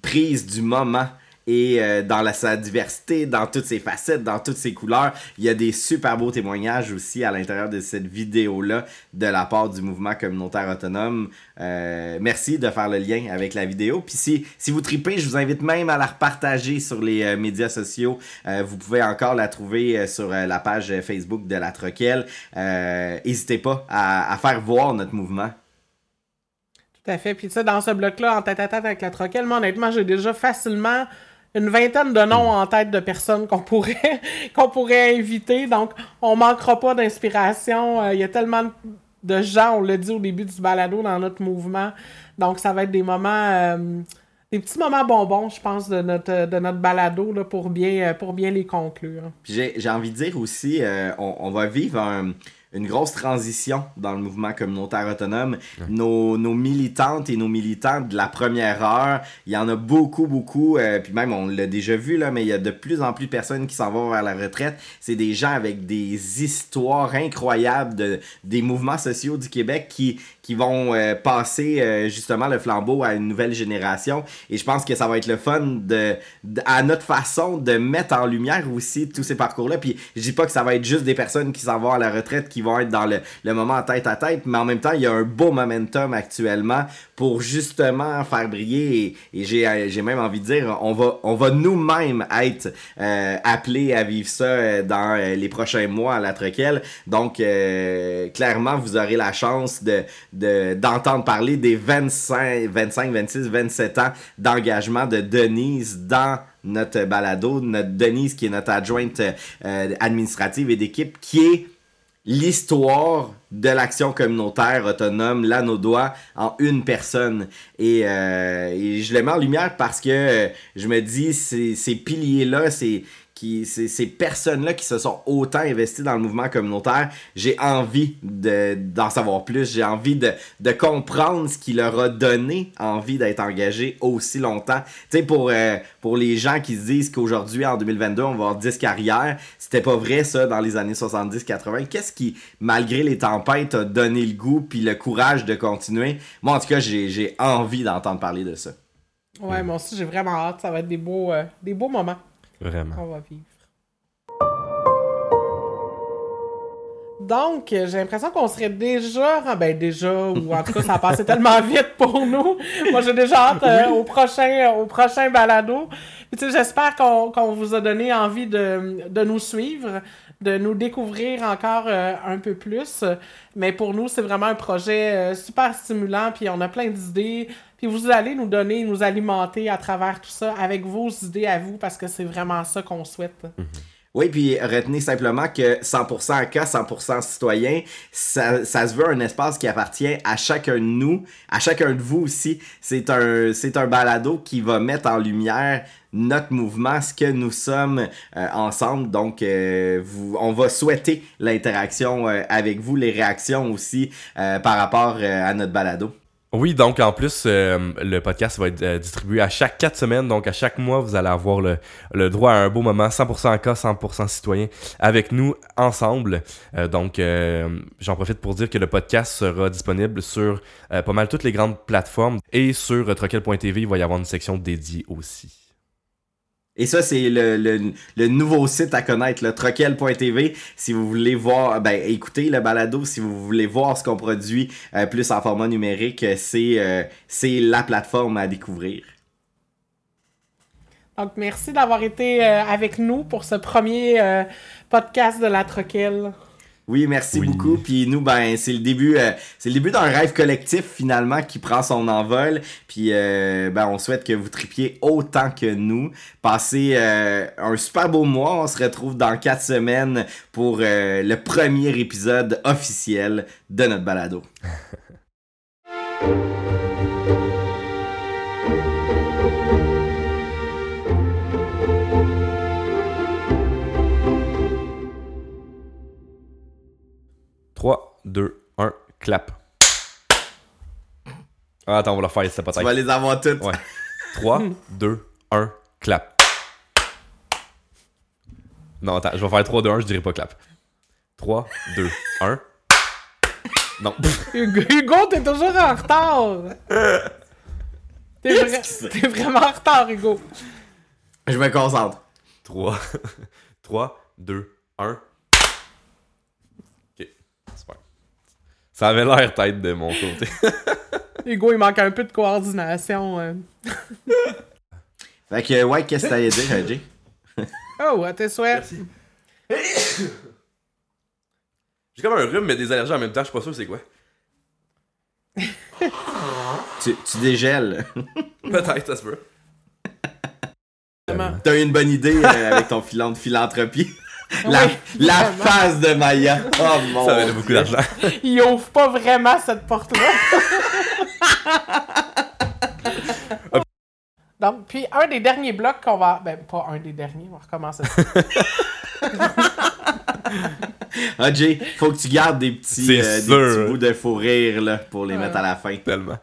prise du moment et euh, dans la, sa diversité, dans toutes ses facettes, dans toutes ses couleurs. Il y a des super beaux témoignages aussi à l'intérieur de cette vidéo-là de la part du mouvement communautaire autonome. Euh, merci de faire le lien avec la vidéo. Puis si, si vous tripez, je vous invite même à la repartager sur les euh, médias sociaux. vous pouvez encore la trouver sur la page Facebook de la Troquelle. N'hésitez pas à, à faire voir notre mouvement. Tout à fait. Puis ça, dans ce bloc-là, en tête à tête avec la Troquelle, moi, honnêtement, j'ai déjà facilement une vingtaine de noms en tête de personnes qu'on pourrait, *laughs* qu'on pourrait inviter. Donc, on manquera pas d'inspiration. Euh, il y a tellement de gens, on l'a dit au début du balado, dans notre mouvement. Donc, ça va être des moments, euh, des petits moments bonbons, je pense, de notre, de notre balado là, pour, bien, pour bien les conclure. J'ai envie de dire aussi, euh, on, on, va vivre un une grosse transition dans le mouvement communautaire autonome. Nos, nos, militantes et nos militants de la première heure, il y en a beaucoup, beaucoup, euh, puis même on l'a déjà vu, là, mais il y a de plus en plus de personnes qui s'en vont vers la retraite. C'est des gens avec des histoires incroyables de, des mouvements sociaux du Québec qui, qui vont euh, passer euh, justement le flambeau à une nouvelle génération. Et je pense que ça va être le fun de, à notre façon de mettre en lumière aussi tous ces parcours-là. Puis je dis pas que ça va être juste des personnes qui s'en vont à la retraite qui vont être dans le, le moment tête à tête, mais en même temps, il y a un beau momentum actuellement pour justement faire briller. Et, et j'ai même envie de dire, on va, on va nous-mêmes être euh, appelés à vivre ça euh, dans euh, les prochains mois à la Troquelle. Donc, clairement, vous aurez la chance de d'entendre parler des 25, 25, 26, 27 ans d'engagement de Denise dans notre balado, notre Denise qui est notre adjointe administrative et d'équipe, qui est l'histoire de l'action communautaire autonome, là, nos doigts, en une personne. Et, euh, je le mets en lumière parce que je me dis, ces piliers-là, c'est qui ces, personnes-là qui se sont autant investies dans le mouvement communautaire, j'ai envie de, d'en savoir plus. J'ai envie de, de comprendre ce qui leur a donné envie d'être engagés aussi longtemps. Tu sais, pour, euh, pour les gens qui se disent qu'aujourd'hui, en 2022, on va avoir 10 carrières, c'était pas vrai ça dans les années 70-80. Qu'est-ce qui, malgré les tempêtes, a donné le goût puis le courage de continuer? Moi, en tout cas, j'ai, j'ai envie d'entendre parler de ça. Ouais, moi aussi, j'ai vraiment hâte. Ça va être des beaux, euh, des beaux moments. Vraiment. On va vivre. Donc, euh, j'ai l'impression qu'on serait déjà, ben déjà, ou en tout cas, ça a passé *laughs* tellement vite pour nous. Moi, j'ai déjà hâte euh, au prochain, au prochain balado. Puis, tu sais, j'espère qu'on qu'on vous a donné envie de, de nous suivre, de nous découvrir encore euh, un peu plus. Mais pour nous, c'est vraiment un projet euh, super stimulant, puis on a plein d'idées. Puis vous allez nous donner, nous alimenter à travers tout ça avec vos idées à vous, parce que c'est vraiment ça qu'on souhaite. Oui, puis retenez simplement que 100% à cas, 100% citoyen, ça, ça se veut un espace qui appartient à chacun de nous, à chacun de vous aussi. C'est un, c'est un balado qui va mettre en lumière notre mouvement, ce que nous sommes euh, ensemble. Donc, euh, vous, on va souhaiter l'interaction euh, avec vous, les réactions aussi euh, par rapport euh, à notre balado. Oui, donc en plus, euh, le podcast va être euh, distribué à chaque 4 semaines. Donc à chaque mois, vous allez avoir le, droit à un beau moment, 100% en cas, 100% citoyen, avec nous ensemble. Euh, donc j'en profite pour dire que le podcast sera disponible sur pas mal toutes les grandes plateformes. Et sur troquel.tv, il va y avoir une section dédiée aussi. Et ça, c'est le, le, le nouveau site à connaître, le troquel.tv. Si vous voulez voir, ben écoutez le balado, si vous voulez voir ce qu'on produit euh, plus en format numérique, euh, c'est euh, c'est la plateforme à découvrir. Donc, merci d'avoir été euh, avec nous pour ce premier euh, podcast de la Troquelle. Oui, merci Oui. beaucoup. Puis nous, ben, c'est le début, euh, c'est le début d'un rêve collectif finalement qui prend son envol. Puis euh, ben, on souhaite que vous tripiez autant que nous. Passez euh, un super beau mois. On se retrouve dans quatre semaines pour le premier épisode officiel de notre balado. *laughs* Trois, deux, un, clap. Ah, attends, on va le faire, c'est pas Tu vas les avoir toutes. Ouais. 3, 2, 1, clap. Non, attends, je vais faire 3, 2, 1, je dirais pas clap. 3, 2, 1. Non. *laughs* Hugo, Hugo, t'es toujours en retard! T'es vra- t'es vraiment en retard, Hugo. Je me concentre. 3, 3, 2, 1. Ok, super. Ça avait l'air tête de mon côté. *laughs* Hugo, il manque un peu de coordination. euh. *laughs* Fait que, ouais, qu'est-ce que t'allais dire, Jay? *laughs* Oh, à tes souhaits. *coughs* J'ai comme un rhume, mais des allergies en même temps, je suis pas sûr c'est quoi. Tu, tu dégèles. Peut-être, ça se peut. T'as eu une bonne idée euh, avec ton filant de philanthropie. La, Oui, la face de Maya. Oh mon Ça valait beaucoup d'argent. *laughs* Il ouvre pas vraiment cette porte-là. *laughs* Donc, puis un des derniers blocs qu'on va. Ben, pas un des derniers, on va recommencer. Ah, Jay, faut que tu gardes des petits, euh, des petits bouts de fou rire là, pour les Ouais. mettre à la fin. Tellement.